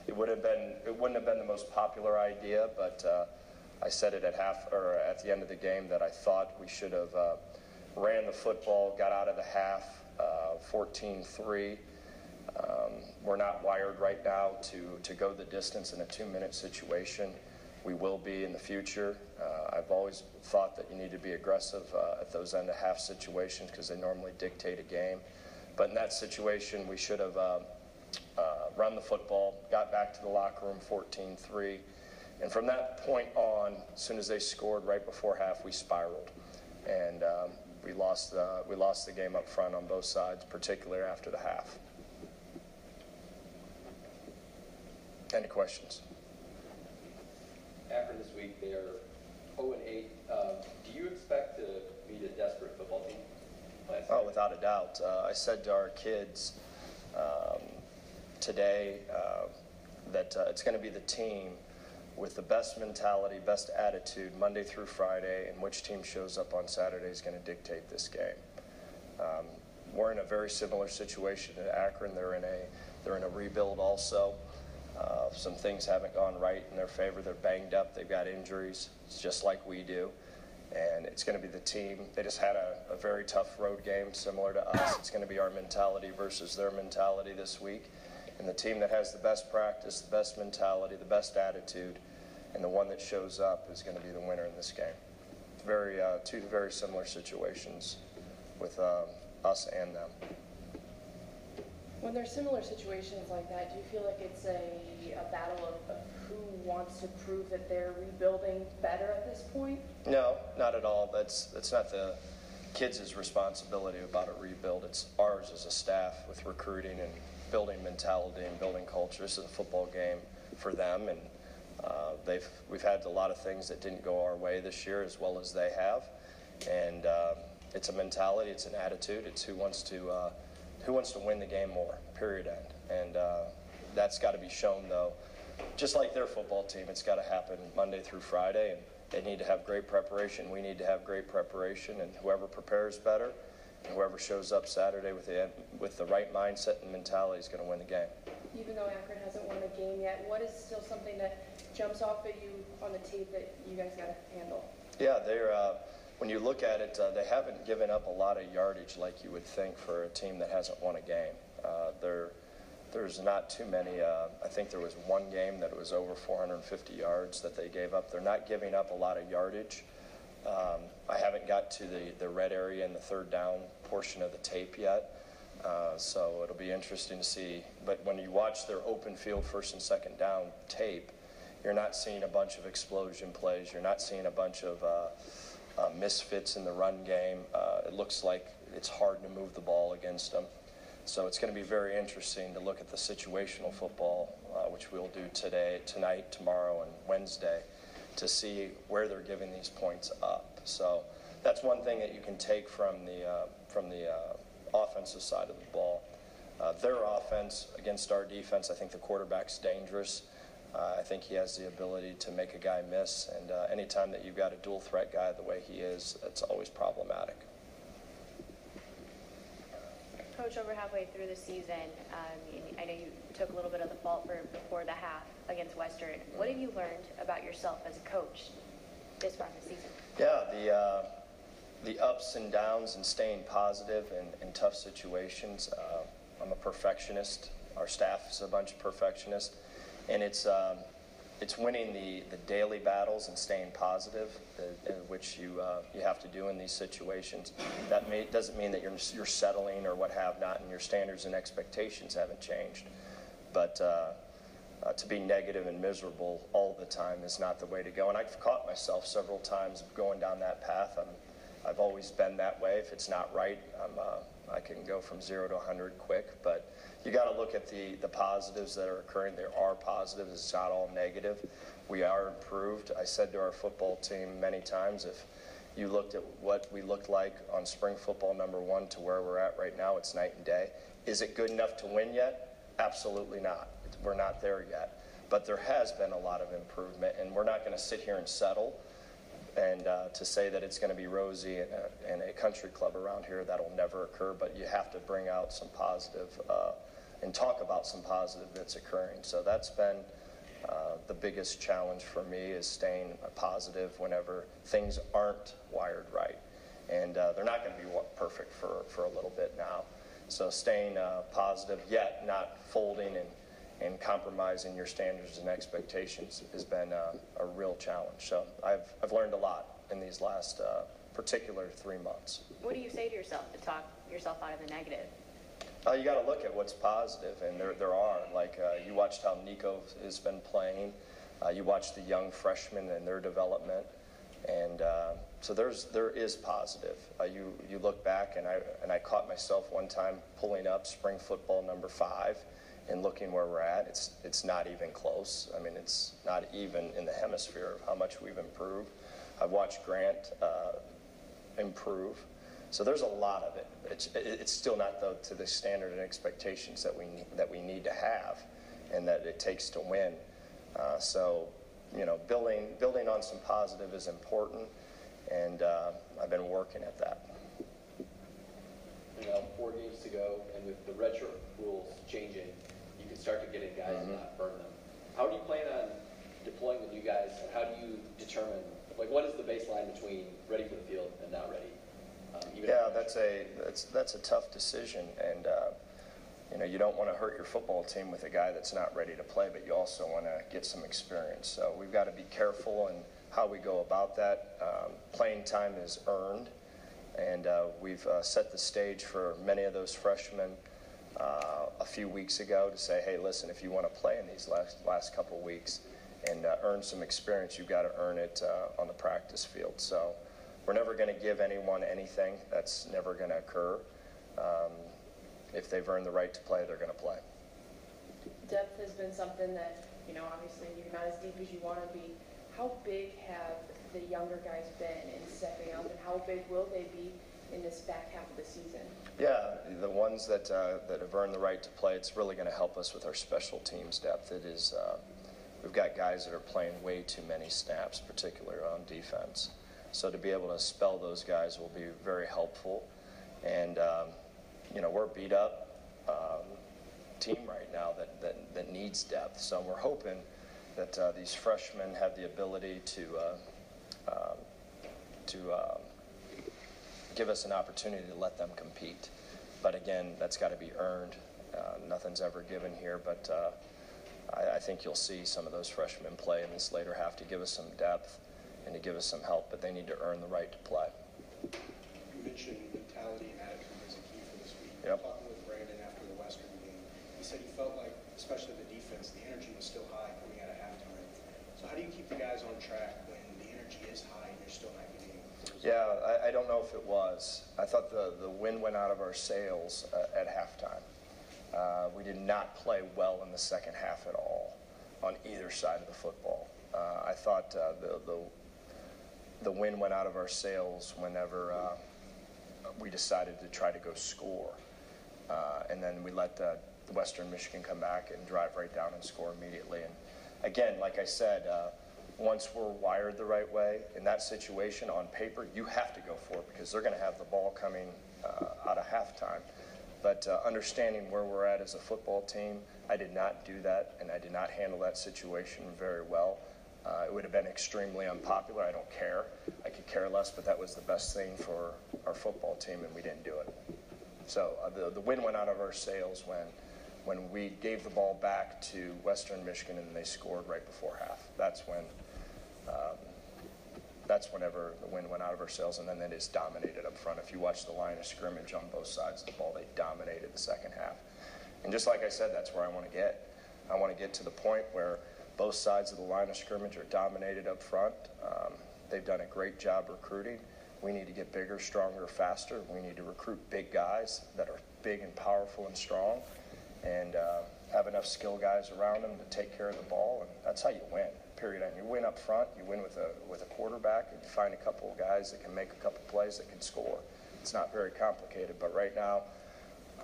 it would have been it wouldn't have been the most popular idea, but I said it at half or at the end of the game that I thought we should have ran the football, got out of the half, 14-3. Um, we're not wired right now to, to go the distance in a two minute situation. We will be in the future. Uh, I've always thought that you need to be aggressive uh, at those end of half situations because they normally dictate a game. But in that situation, we should have uh, uh, run the football, got back to the locker room 14 3. And from that point on, as soon as they scored right before half, we spiraled. And um, we, lost, uh, we lost the game up front on both sides, particularly after the half. Any questions? After this week, they are 0 and 8. Uh, do you expect to beat a desperate football team? Oh, without a doubt. Uh, I said to our kids um, today uh, that uh, it's going to be the team with the best mentality, best attitude Monday through Friday, and which team shows up on Saturday is going to dictate this game. Um, we're in a very similar situation at Akron. They're in a they're in a rebuild also. Uh, some things haven't gone right in their favor. They're banged up. They've got injuries. It's just like we do. And it's going to be the team. They just had a, a very tough road game, similar to us. It's going to be our mentality versus their mentality this week. And the team that has the best practice, the best mentality, the best attitude, and the one that shows up is going to be the winner in this game. Very, uh, two very similar situations with uh, us and them. When there's similar situations like that, do you feel like it's a, a battle of, of who wants to prove that they're rebuilding better at this point? No, not at all. That's that's not the kids' responsibility about a rebuild. It's ours as a staff with recruiting and building mentality and building culture. This is a football game for them, and uh, they've we've had a lot of things that didn't go our way this year, as well as they have. And uh, it's a mentality, it's an attitude, it's who wants to uh, who wants to win the game more. Period. End. And uh, that's got to be shown though. Just like their football team, it's got to happen Monday through Friday, and they need to have great preparation. We need to have great preparation, and whoever prepares better, and whoever shows up Saturday with the with the right mindset and mentality is going to win the game. Even though Akron hasn't won a game yet, what is still something that jumps off at you on the tape that you guys got to handle? Yeah, they're. Uh, when you look at it, uh, they haven't given up a lot of yardage like you would think for a team that hasn't won a game. Uh, they're, there's not too many. Uh, I think there was one game that was over 450 yards that they gave up. They're not giving up a lot of yardage. Um, I haven't got to the, the red area and the third down portion of the tape yet. Uh, so it'll be interesting to see. But when you watch their open field first and second down tape, you're not seeing a bunch of explosion plays. You're not seeing a bunch of uh, uh, misfits in the run game. Uh, it looks like it's hard to move the ball against them. So it's going to be very interesting to look at the situational football, uh, which we'll do today, tonight, tomorrow, and Wednesday, to see where they're giving these points up. So that's one thing that you can take from the uh, from the uh, offensive side of the ball. Uh, their offense against our defense, I think the quarterback's dangerous. Uh, I think he has the ability to make a guy miss, and uh, anytime that you've got a dual threat guy the way he is, it's always problematic. Coach, over halfway through the season, um, I know you took a little bit of the fault for before the half against Western. What have you learned about yourself as a coach this far in the season? Yeah, the uh, the ups and downs and staying positive in, in tough situations. Uh, I'm a perfectionist. Our staff is a bunch of perfectionists, and it's um, it's winning the, the daily battles and staying positive, which you uh, you have to do in these situations. That may, doesn't mean that you're you're settling or what have not, and your standards and expectations haven't changed. But uh, uh, to be negative and miserable all the time is not the way to go. And I've caught myself several times going down that path. I'm, I've always been that way. If it's not right, I'm, uh, I can go from zero to 100 quick. But you got to look at the, the positives that are occurring. There are positives. It's not all negative. We are improved. I said to our football team many times, if you looked at what we looked like on spring football number one to where we're at right now, it's night and day. Is it good enough to win yet? Absolutely not. We're not there yet. But there has been a lot of improvement, and we're not going to sit here and settle. And uh, to say that it's going to be rosy in a, in a, country club around here, that'll never occur. But you have to bring out some positive uh, and talk about some positive that's occurring. So that's been uh, the biggest challenge for me is staying positive whenever things aren't wired right. And uh, they're not going to be perfect for, for a little bit now. So staying uh, positive, yet not folding and, and compromising your standards and expectations has been uh, a real challenge. So I've, I've learned a lot in these last uh, particular three months. What do you say to yourself to talk yourself out of the negative? Uh, you got to look at what's positive, and there, there are. Like uh, you watched how Nico has been playing. Uh, you watched the young freshmen and their development, and uh, so there's there is positive. Uh, you you look back, and I and I caught myself one time pulling up spring football number five, and looking where we're at. It's it's not even close. I mean, it's not even in the hemisphere of how much we've improved. I've watched Grant uh, improve. So there's a lot of it. It's, it's still not though to the standard and expectations that we need, that we need to have, and that it takes to win. Uh, so, you know, building building on some positive is important, and uh, I've been working at that. You know, four games to go, and with the retro rules changing, start to get in guys mm-hmm. and not burn them. How do you plan on deploying the new guys, and how do you determine, like, what is the baseline between ready for the field and not ready? Um, yeah, that's a that's that's a tough decision, and uh, you know you don't want to hurt your football team with a guy that's not ready to play, but you also want to get some experience. So we've got to be careful in how we go about that. Um, playing time is earned, and uh, we've uh, set the stage for many of those freshmen. Uh, a few weeks ago to say, hey, listen, if you want to play in these last last couple weeks and uh, earn some experience, you've got to earn it uh, on the practice field. So we're never going to give anyone anything. That's never going to occur. Um, if they've earned the right to play, they're going to play. Depth has been something that, you know, obviously you're not as deep as you want to be. How big have the younger guys been in stepping up, and how big will they be in this back half of the season? Yeah, the ones that uh, that have earned the right to play, it's really going to help us with our special teams depth. It is, uh, we've got guys that are playing way too many snaps, particularly on defense. So to be able to spell those guys will be very helpful. And um, you know, we're beat up um, team right now that, that, that needs depth. So we're hoping that uh, these freshmen have the ability to uh, um, to um, give us an opportunity to let them compete. But again, that's got to be earned. Uh, nothing's ever given here, but uh, I, I think you'll see some of those freshmen play in this later half to give us some depth and to give us some help. But they need to earn the right to play. You mentioned mentality and attitude as a key for this week. Yep. Talking with Brandon after the Western game, he said he felt like, especially the defense, the energy was still high coming out of halftime. So how do you keep the guys on track when the energy is high and you're still not getting Yeah, I, I don't know if it was. I thought the, the wind went out of our sails uh, at halftime. Uh, we did not play well in the second half at all on either side of the football. Uh, I thought uh, the, the the wind went out of our sails whenever uh, we decided to try to go score, uh, and then we let the, Western Michigan come back and drive right down and score immediately. And again, like I said, once we're wired the right way in that situation on paper, you have to go for it because they're going to have the ball coming uh, out of halftime. But uh, understanding where we're at as a football team, I did not do that, and I did not handle that situation very well. Uh, it would have been extremely unpopular. I don't care. I could care less, but that was the best thing for our football team, and we didn't do it. So uh, the the wind went out of our sails when when we gave the ball back to Western Michigan and they scored right before half. That's when um, that's whenever the wind went out of our sails, and then they just dominated up front. If you watch the line of scrimmage on both sides of the ball, they dominated the second half. And just like I said, that's where I want to get. I want to get to the point where both sides of the line of scrimmage are dominated up front. Um, they've done a great job recruiting. We need to get bigger, stronger, faster. We need to recruit big guys that are big and powerful and strong, and uh, have enough skill guys around them to take care of the ball. And that's how you win. Period. And you win up front. You win with a with a quarterback, and you find a couple of guys that can make a couple of plays that can score. It's not very complicated, but right now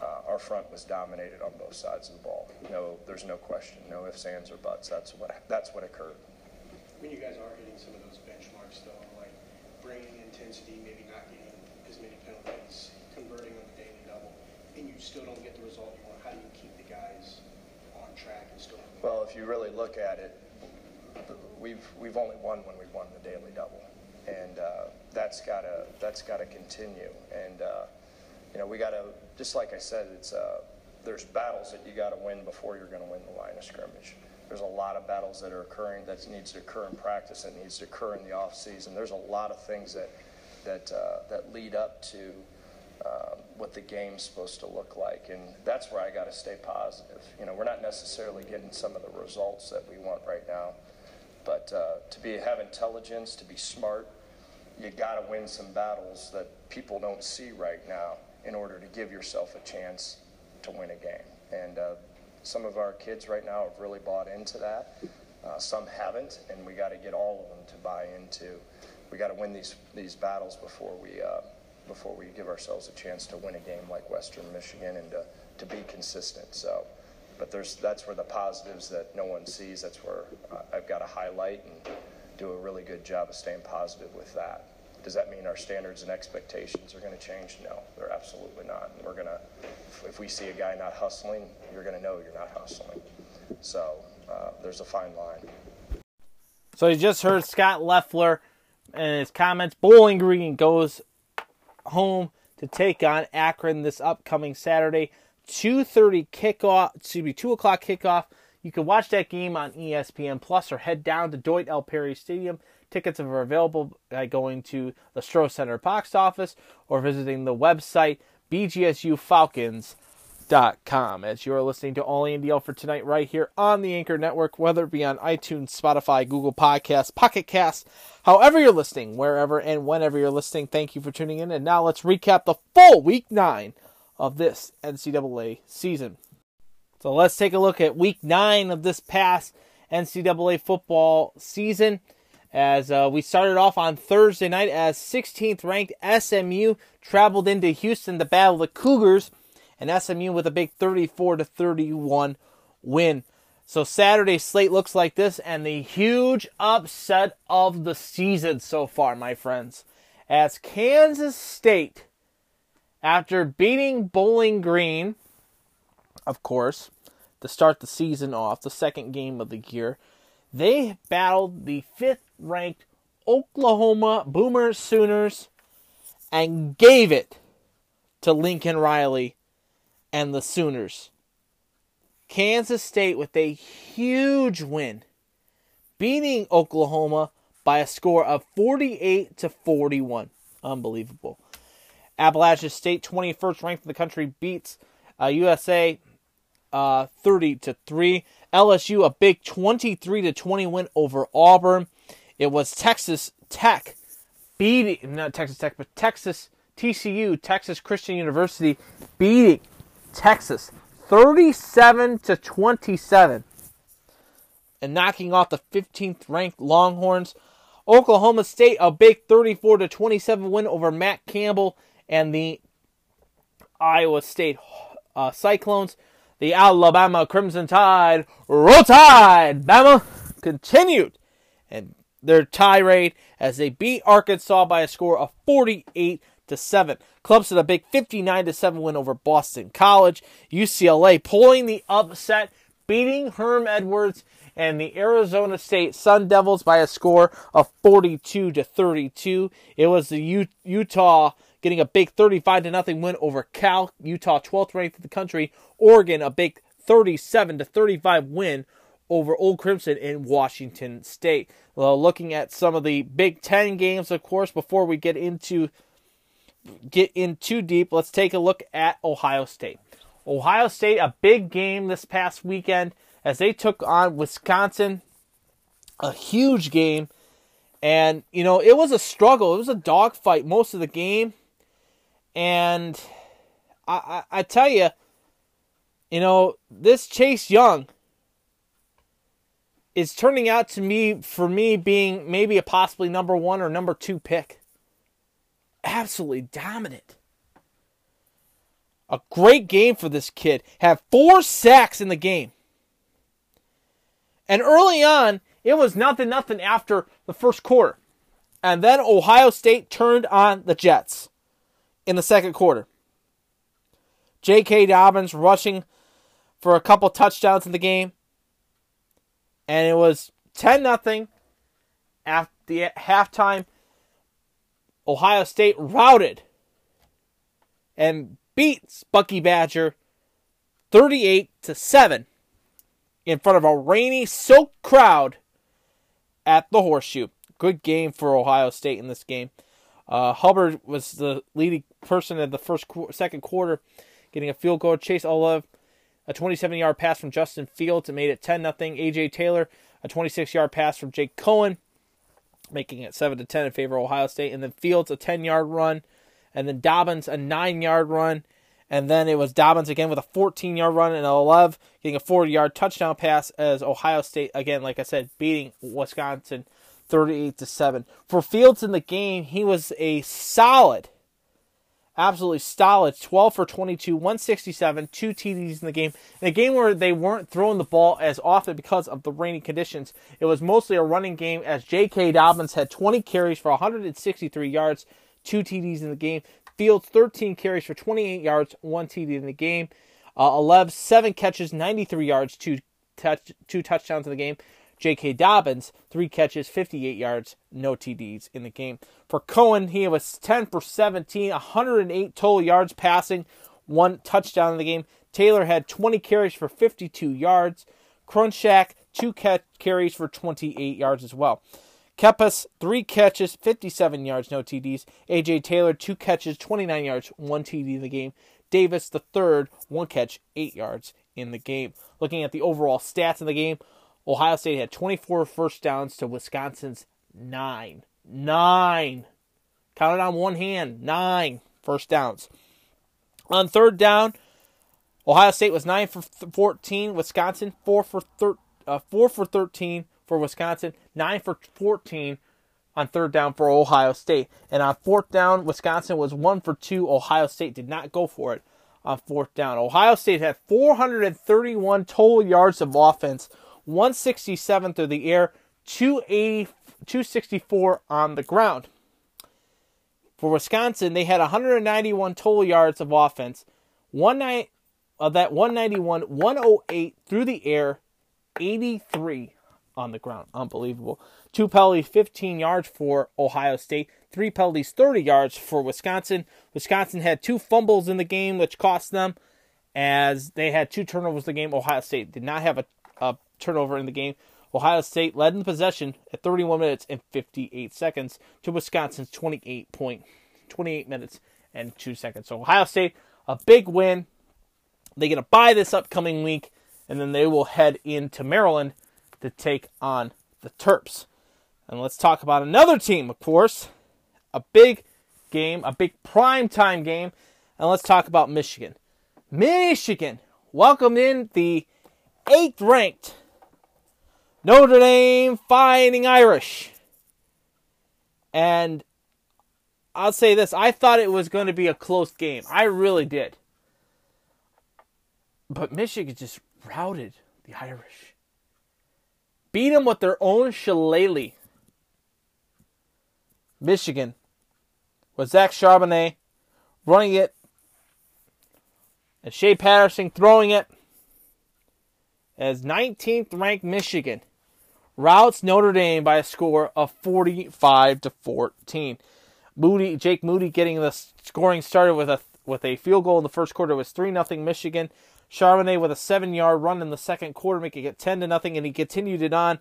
uh, our front was dominated on both sides of the ball. No, there's no question, no ifs, ands, or buts. That's what that's what occurred. I mean, you guys are hitting some of those benchmarks, though, like bringing intensity, maybe not getting as many penalties, converting on the daily double, and you still don't get the result you want. How do you keep the guys on track and still? Well, if you really look at it, we've we've only won when we've won the daily double, and uh, that's gotta that's gotta continue. And uh, you know, we gotta just like I said, it's uh, there's battles that you gotta win before you're gonna win the line of scrimmage. There's a lot of battles that are occurring that needs to occur in practice, that needs to occur in the off season. There's a lot of things that that uh, that lead up to uh, what the game's supposed to look like, and that's where I got to stay positive. You know, we're not necessarily getting some of the results that we want right now, but uh, to be have intelligence, to be smart, you got to win some battles that people don't see right now in order to give yourself a chance to win a game. And uh, some of our kids right now have really bought into that. Uh, some haven't, and we got to get all of them to buy into. We got to win these these battles before we uh, before we give ourselves a chance to win a game like Western Michigan and to, to be consistent. So, but there's that's where the positives that no one sees. That's where uh, I've got to highlight and do a really good job of staying positive with that. Does that mean our standards and expectations are going to change? No, they're absolutely not. We're going to, if we see a guy not hustling, you're going to know you're not hustling. So uh, there's a fine line. So you just heard Scot Loeffler and his comments. Bowling Green goes home to take on Akron this upcoming Saturday. 2.30 kickoff, excuse me, 2 o'clock kickoff. You can watch that game on ESPN Plus or head down to Doyt L. Perry Stadium. Tickets are available by going to the Stroh Center box office or visiting the website bgsufalcons.com. As you're listening to All Andy for tonight right here on the Anchor Network, whether it be on iTunes, Spotify, Google Podcasts, Pocket Casts, however you're listening, wherever and whenever you're listening. Thank you for tuning in. And now let's recap the full week nine of this NCAA season. So let's take a look at week nine of this past NCAA football season. As uh, we started off on Thursday night as 16th ranked SMU traveled into Houston to battle the Cougars and SMU with a big 34 to 31 win. So Saturday slate looks like this, and the huge upset of the season so far, my friends, as Kansas State, after beating Bowling Green, of course, to start the season off, the second game of the year, they battled the fifth-ranked Oklahoma Boomer Sooners and gave it to Lincoln Riley and the Sooners. Kansas State with a huge win, beating Oklahoma by a score of 48 to 41. Unbelievable. Appalachia State, 21st ranked in the country, beats uh, USA uh, 30 to 3. LSU a big 23 to 20 win over Auburn. It was Texas Tech beating not Texas Tech, but Texas TCU, Texas Christian University beating Texas 37 to 27 and knocking off the 15th ranked Longhorns. Oklahoma State a big 34 to 27 win over Matt Campbell and the Iowa State uh, Cyclones. The Alabama Crimson Tide, Roll Tide, Bama continued and their tirade as they beat Arkansas by a score of 48 to 7. Clemson a big 59 to 7 win over Boston College. UCLA pulling the upset, beating Herm Edwards and the Arizona State Sun Devils by a score of 42 to 32. It was the U- Utah getting a big 35 to nothing win over Cal. Utah 12th ranked in the country. Oregon a big 37 to 35 win over Old Crimson in Washington State. Well, looking at some of the Big Ten games, of course, before we get into get in too deep, let's take a look at Ohio State. Ohio State, a big game this past weekend as they took on Wisconsin, a huge game. And, you know, it was a struggle. It was a dogfight most of the game. And I, I, I tell you, you know, this Chase Young is turning out to me, for me, being maybe a possibly number one or number two pick absolutely dominant. A great game for this kid. Had four sacks in the game. And early on, it was nothing nothing after the first quarter. And then Ohio State turned on the Jets in the second quarter. J.K. Dobbins rushing for a couple touchdowns in the game. And it was 10 nothing at the halftime. Ohio State routed and beats Bucky Badger 38 to 7 in front of a rainy, soaked crowd at the Horseshoe. Good game for Ohio State in this game. Uh, Hubbard was the leading person in the first second quarter, getting a field goal. Chase Olave, a 27-yard pass from Justin Fields, and made it 10 0 AJ Taylor, a 26-yard pass from Jake Coan, making it 7 to 10 in favor of Ohio State. And then Fields a 10 yard run, and then Dobbins a 9 yard run. And then it was Dobbins again with a 14 yard run and a love getting a 40 yard touchdown pass as Ohio State, again, like I said, beating Wisconsin 38 to 7. For Fields in the game, he was a solid absolutely solid 12 for 22, 167, two TDs in the game. In a game where they weren't throwing the ball as often because of the rainy conditions, it was mostly a running game as J.K. Dobbins had 20 carries for 163 yards, two TDs in the game. Fields 13 carries for 28 yards, one TD in the game. Uh, 11, seven catches, 93 yards, two touch, two touchdowns in the game. J.K. Dobbins, three catches, 58 yards, no TDs in the game. For Coan, he was 10 for 17, 108 total yards passing, one touchdown in the game. Taylor had 20 carries for 52 yards. Groshek, two carries for 28 yards as well. Cephus, three catches, 57 yards, no TDs. AJ Taylor, two catches, 29 yards, one TD in the game. Davis the third, one catch, eight yards in the game. Looking at the overall stats in the game, Ohio State had 24 first downs to Wisconsin's nine. Nine. Counted on one hand. Nine first downs. On third down, Ohio State was nine for 14. Wisconsin four for thir- uh, four for 13 for Wisconsin. Nine for 14 on third down for Ohio State. And on fourth down, Wisconsin was one for two. Ohio State did not go for it on fourth down. Ohio State had 431 total yards of offense, 167 through the air, 280, 264 on the ground. For Wisconsin, they had 191 total yards of offense, one night of that 191, 108 through the air, 83 on the ground. Unbelievable. Two penalties, 15 yards for Ohio State. Three penalties, 30 yards for Wisconsin. Wisconsin had two fumbles in the game, which cost them as they had two turnovers in the game. Ohio State did not have a, a turnover in the game. Ohio State led in possession at 31 minutes and 58 seconds to Wisconsin's 28 point, 28 minutes and 2 seconds. So Ohio State, a big win. They're going to buy this upcoming week, and then they will head into Maryland to take on the Terps. And let's talk about another team, of course. A big game, a big prime time game. And let's talk about Michigan. Michigan welcomed in the eighth ranked Notre Dame Fighting Irish. And I'll say this I thought it was going to be a close game. I really did. But Michigan just routed the Irish. Beat them with their own shillelagh. Michigan with Zach Charbonnet running it and Shea Patterson throwing it as 19th ranked Michigan routs Notre Dame by a score of 45 to 14. Moody, Jake Moody getting the scoring started with a with a field goal in the first quarter was 3 0 Michigan. Charbonnet with a 7-yard run in the second quarter making it 10 to nothing and he continued it on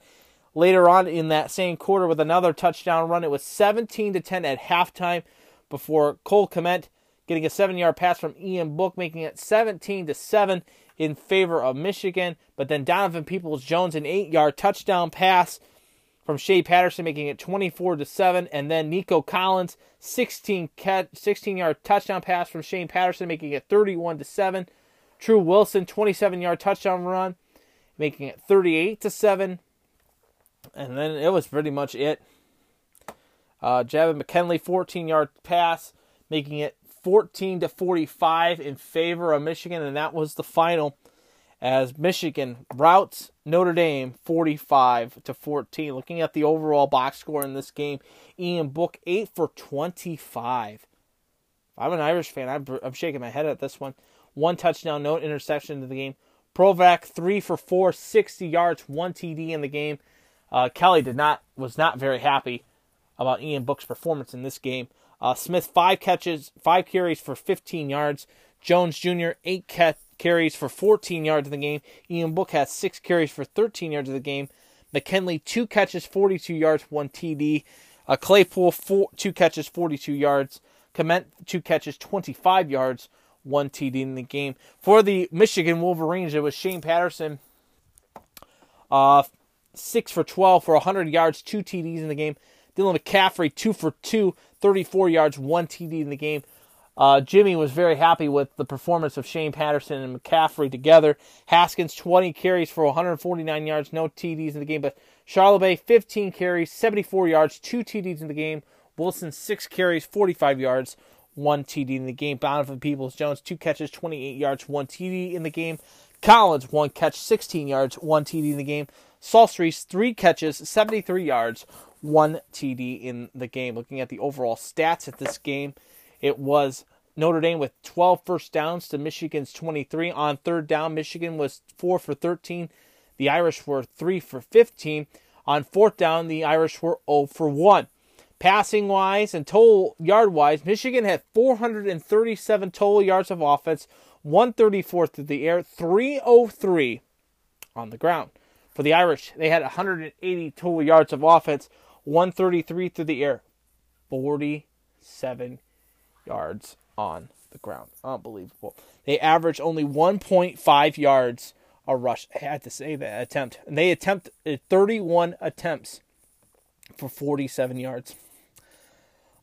later on in that same quarter with another touchdown run. It was 17 to 10 at halftime before Cole Kmet getting a 7-yard pass from Ian Book making it 17 to 7 in favor of Michigan, but then Donovan Peoples Jones an 8-yard touchdown pass from Shea Patterson making it 24 to 7 and then Nico Collins 16 16 yard touchdown pass from Shane Patterson making it 31 to 7. Tru Wilson 27 yard touchdown run making it 38 to 7. And then it was pretty much it. Uh, Javon McKinley 14 yard pass making it 14 to 45 in favor of Michigan and that was the final as Michigan routes Notre Dame 45 to 14. Looking at the overall box score in this game, Ian Book 8 for 25. I'm an Irish fan. I'm, I'm shaking my head at this one. One touchdown, no interception in the game. Provac 3 for 4, 60 yards, 1 TD in the game. Uh, Kelly did not was not very happy about Ian Book's performance in this game. Uh, Smith five catches, five carries for 15 yards. Jones Jr. eight catch, carries for 14 yards in the game. Ian Book has six carries for 13 yards in the game. McKinley, two catches, 42 yards, one TD. Uh, Claypool, four, two catches, 42 yards. Kmet, two catches, 25 yards, one TD in the game. For the Michigan Wolverines, it was Shane Patterson, uh, six for 12 for 100 yards, two TDs in the game. Dylan McCaffrey, two for two, 34 yards, one TD in the game. Uh, Jimmy was very happy with the performance of Shane Patterson and McCaffrey together. Haskins, 20 carries for 149 yards, no TDs in the game. But Charbonnet, 15 carries, 74 yards, two TDs in the game. Wilson, 6 carries, 45 yards, 1 TD in the game. Donovan Peoples Jones, 2 catches, 28 yards, 1 TD in the game. Collins, 1 catch, 16 yards, 1 TD in the game. Salstrees, 3 catches, 73 yards, 1 TD in the game. Looking at the overall stats at this game, it was Notre Dame with 12 first downs to Michigan's 23. On third down, Michigan was 4 for 13. The Irish were 3 for 15. On fourth down, the Irish were 0 for 1. Passing wise and total yard wise, Michigan had 437 total yards of offense, 134 through the air, 303 on the ground. For the Irish, they had 180 total yards of offense, 133 through the air, 47 yards on the ground. Unbelievable. They average only 1.5 yards a rush. I had to say that attempt. And they attempt uh, 31 attempts for 47 yards.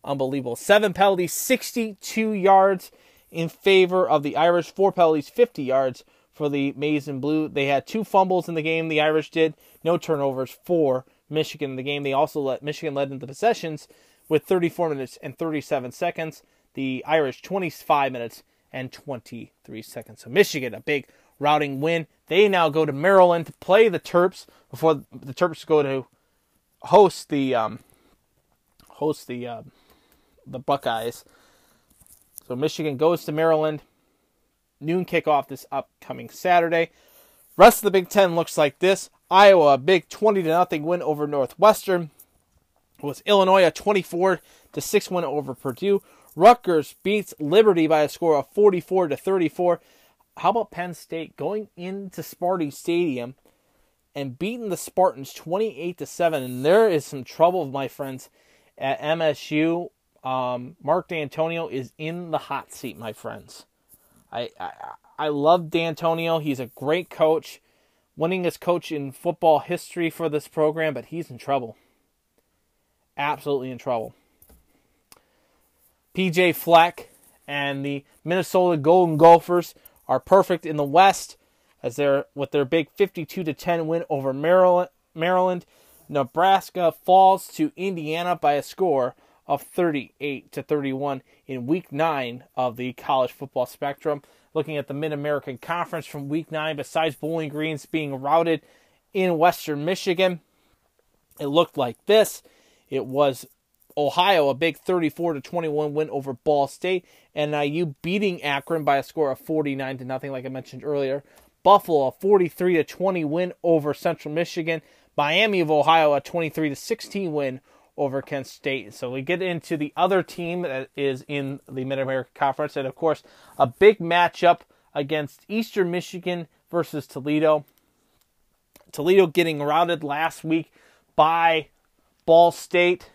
Unbelievable. Seven penalties, 62 yards in favor of the Irish. Four penalties, 50 yards for the Maize and Blue. They had two fumbles in the game. The Irish did no turnovers for Michigan in the game. They also let Michigan led in the possessions with 34 minutes and 37 seconds. The Irish 25 minutes and 23 seconds. So Michigan a big routing win. They now go to Maryland to play the Terps before the Terps go to host the um, host the uh, the Buckeyes. So Michigan goes to Maryland. Noon kickoff this upcoming Saturday. Rest of the Big Ten looks like this: Iowa a big twenty to nothing win over Northwestern. It was Illinois a twenty-four to six win over Purdue. Rutgers beats Liberty by a score of forty-four to thirty-four. How about Penn State going into Sparty Stadium and beating the Spartans 28 to 7 and there is some trouble my friends at MSU um, Mark Dantonio is in the hot seat my friends I, I I love Dantonio he's a great coach winningest coach in football history for this program but he's in trouble absolutely in trouble PJ Fleck and the Minnesota Golden Gophers are perfect in the West as they're with their big 52 to 10 win over Maryland. Maryland, Nebraska falls to Indiana by a score of 38 to 31 in week 9 of the college football spectrum. Looking at the Mid-American Conference from week 9 besides Bowling Greens being routed in Western Michigan, it looked like this. It was Ohio, a big 34 to 21 win over Ball State, and IU beating Akron by a score of 49 to nothing, like I mentioned earlier. Buffalo, a 43 to 20 win over Central Michigan. Miami of Ohio, a 23 to 16 win over Kent State. So we get into the other team that is in the Mid American Conference, and of course, a big matchup against Eastern Michigan versus Toledo. Toledo getting routed last week by Ball State.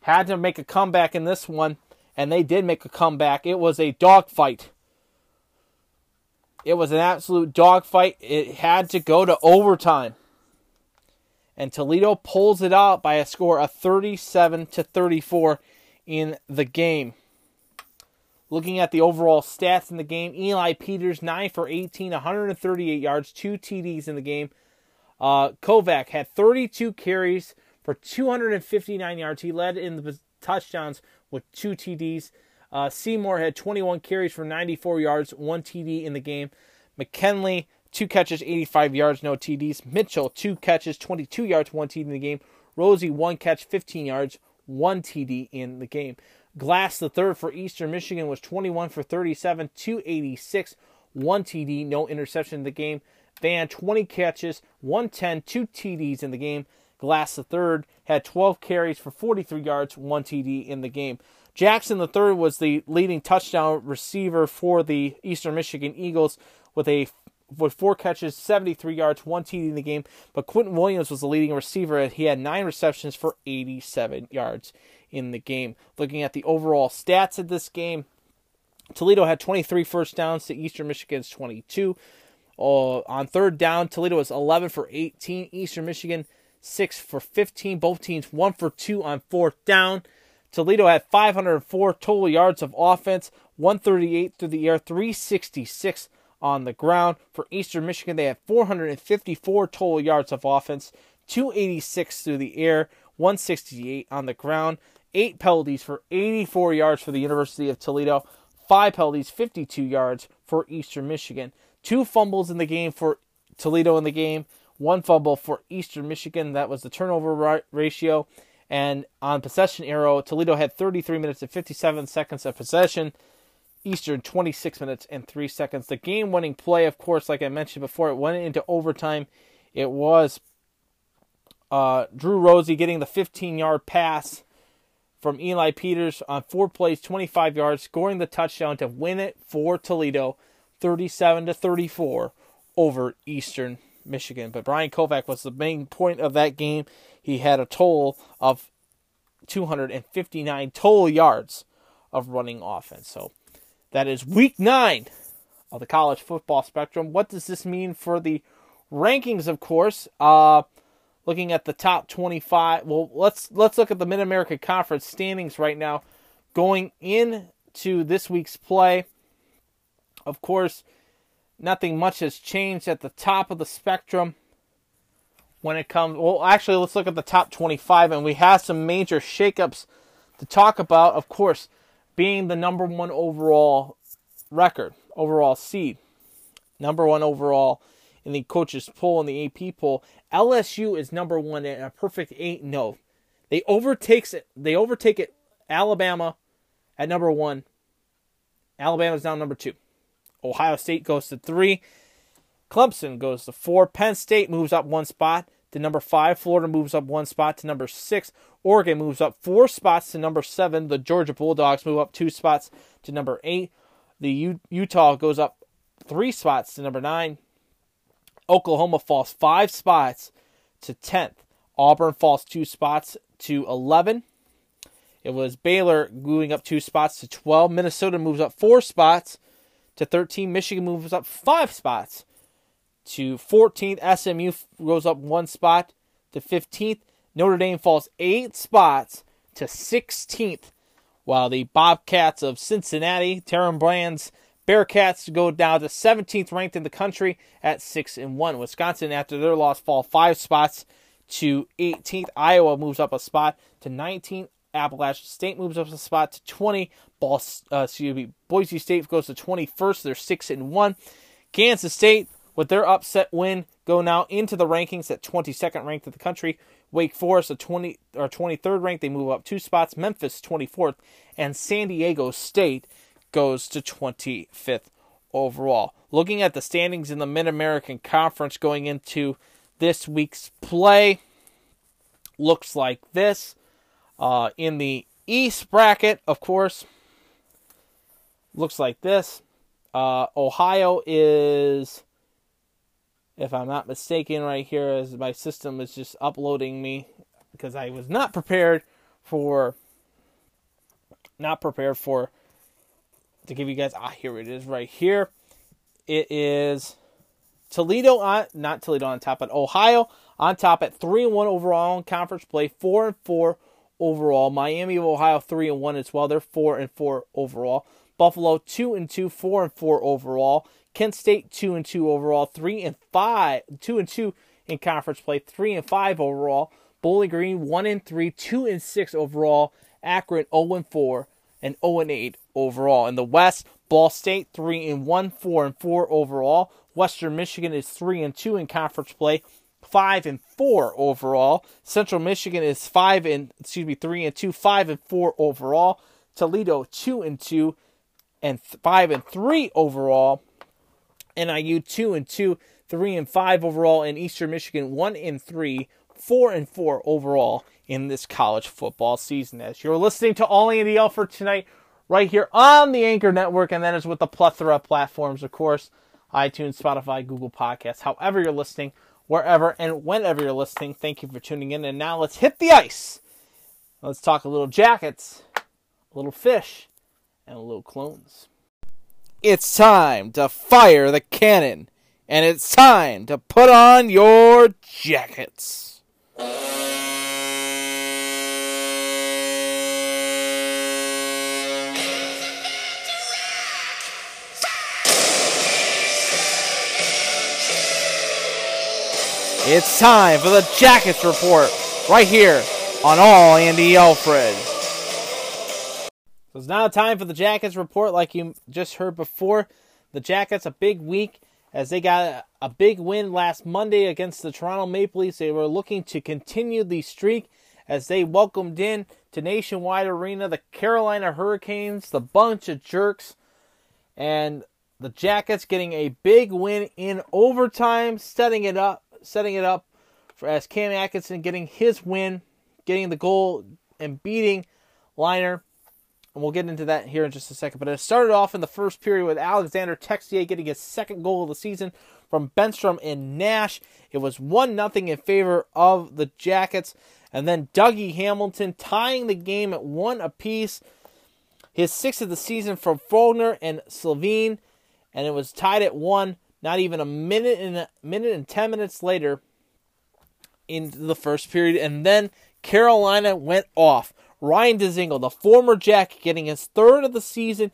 Had to make a comeback in this one, and they did make a comeback. It was a dogfight. It was an absolute dogfight. It had to go to overtime. And Toledo pulls it out by a score of 37 to 34 in the game. Looking at the overall stats in the game, Eli Peters 9 for 18, 138 yards, 2 TDs in the game. Uh, Koback had 32 carries for 259 yards. He led in the touchdowns with two TDs. Uh, Seymour had 21 carries for 94 yards, one TD in the game. McKinley, two catches, 85 yards, no TDs. Mitchell, two catches, 22 yards, one TD in the game. Rosi, one catch, 15 yards, one TD in the game. Glass, the third for Eastern Michigan, was 21 for 37, 286, one TD, no interception in the game. Van, 20 catches, 110, two TDs in the game. Glass the third had 12 carries for 43 yards, one TD in the game. Jackson the third was the leading touchdown receiver for the Eastern Michigan Eagles with a with four catches, 73 yards, one TD in the game. But Quentin Williams was the leading receiver. He had nine receptions for 87 yards in the game. Looking at the overall stats of this game, Toledo had 23 first downs to Eastern Michigan's 22. Uh, on third down, Toledo was 11 for 18. Eastern Michigan 6 for 15. Both teams 1 for 2 on fourth down. Toledo had 504 total yards of offense, 138 through the air, 366 on the ground. For Eastern Michigan, they had 454 total yards of offense, 286 through the air, 168 on the ground. Eight penalties for 84 yards for the University of Toledo, five penalties, 52 yards for Eastern Michigan. Two fumbles in the game for Toledo in the game, one fumble for Eastern Michigan. That was the turnover ratio. And on possession arrow, Toledo had 33 minutes and 57 seconds of possession. Eastern 26 minutes and 3 seconds. The game winning play, of course, like I mentioned before, it went into overtime. It was uh, Drew Rosi getting the 15 yard pass from Eli Peters on four plays, 25 yards, scoring the touchdown to win it for Toledo 37 to 34 over Eastern Michigan. But Brian Koback was the main point of that game. He had a total of 259 total yards of running offense. So That is week nine of the college football spectrum. What does this mean for the rankings? Of course, uh, looking at the top 25. Well, let's let's look at the mid-america Conference standings right now, going into this week's play. Of course, nothing much has changed at the top of the spectrum when it comes. Well, actually, let's look at the top 25, and we have some major shakeups to talk about. Of course, being the number one overall record, overall seed, number one overall in the coaches poll and the AP poll. LSU is number one at a perfect eight. No, they overtakes it. They overtake it. Alabama at number one. Alabama's now number two. Ohio State goes to three. Clemson goes to four. Penn State moves up one spot to number five. Florida moves up one spot to number six. Oregon moves up four spots to number seven. The Georgia Bulldogs move up two spots to number eight. The U- Utah goes up three spots to number nine. Oklahoma falls five spots to 10th. Auburn falls two spots to 11. It was Baylor moving up two spots to 12. Minnesota moves up four spots to 13. Michigan moves up five spots to 14th. SMU goes up one spot to 15th. Notre Dame falls eight spots to 16th, while the Bobcats of Cincinnati, Terran Brand's Bearcats, go down to 17th ranked in the country at six and one. Wisconsin, after their loss, fall five spots to 18th. Iowa moves up a spot to 19th. Appalachian State moves up a spot to 20. Ball, uh, excuse me, Boise State goes to 21st. They're six and one. Kansas State, with their upset win, go now into the rankings at 22nd ranked in the country. Wake Forest, a 20 or 23rd ranked, they move up two spots. Memphis 24th, and San Diego State goes to 25th overall. Looking at the standings in the Mid American Conference going into this week's play, looks like this. Uh, in the East bracket, of course, looks like this. Uh, Ohio is, if I'm not mistaken, right here, as my system is just uploading me because I was not prepared for, not prepared for, to give you guys, ah, here it is right here. It is Toledo on, not Toledo on top, but Ohio on top at 3 and 1 overall in conference play, 4 and 4 overall. Miami of Ohio 3 and 1 as well. They're 4 and 4 overall. Buffalo 2 and 2, 4 and 4 overall. Kent State 2 and 2 overall, 3 and 5, 2 and 2 in conference play, 3 and 5 overall. Bowling Green 1 and 3, 2 and 6 overall. Akron 0 and 4 and 0 and 8 overall. In the West, Ball State 3 and 1, 4 and 4 overall. Western Michigan is 3 and 2 in conference play, 5 and 4 overall. Central Michigan is 5 and excuse me, 3 and 2, 5 and 4 overall. Toledo 2 and 2 and 5 and 3 overall. NIU 2 and 2, 3 and 5 overall and Eastern Michigan 1 and 3, 4 and 4 overall in this college football season. As you're listening to All Andy Alfred tonight right here on the Anchor Network and that is with the plethora of platforms of course, iTunes, Spotify, Google Podcasts, however you're listening, wherever and whenever you're listening. Thank you for tuning in and now let's hit the ice. Let's talk a little jackets, a little fish, and a little clones. It's time to fire the cannon, and it's time to put on your jackets. It's time for the Jackets Report right here on All Andy Alfred. So it's now time for the Jackets report, like you just heard before. The Jackets a big week as they got a big win last Monday against the Toronto Maple Leafs. They were looking to continue the streak as they welcomed in to Nationwide Arena the Carolina Hurricanes, the bunch of jerks, and the Jackets getting a big win in overtime, setting it up, setting it up for as Cam Atkinson getting his win, getting the goal and beating Liner and we'll get into that here in just a second. But it started off in the first period with Alexander Texier getting his second goal of the season from Bemstrom and Nash. It was 1 0 in favor of the Jackets. And then Dougie Hamilton tying the game at one apiece. his sixth of the season from Fogner and Sylvain, and it was tied at one. Not even a minute and a minute and ten minutes later, into the first period, and then Carolina went off. Ryan Dzingel, the former Jack, getting his third of the season,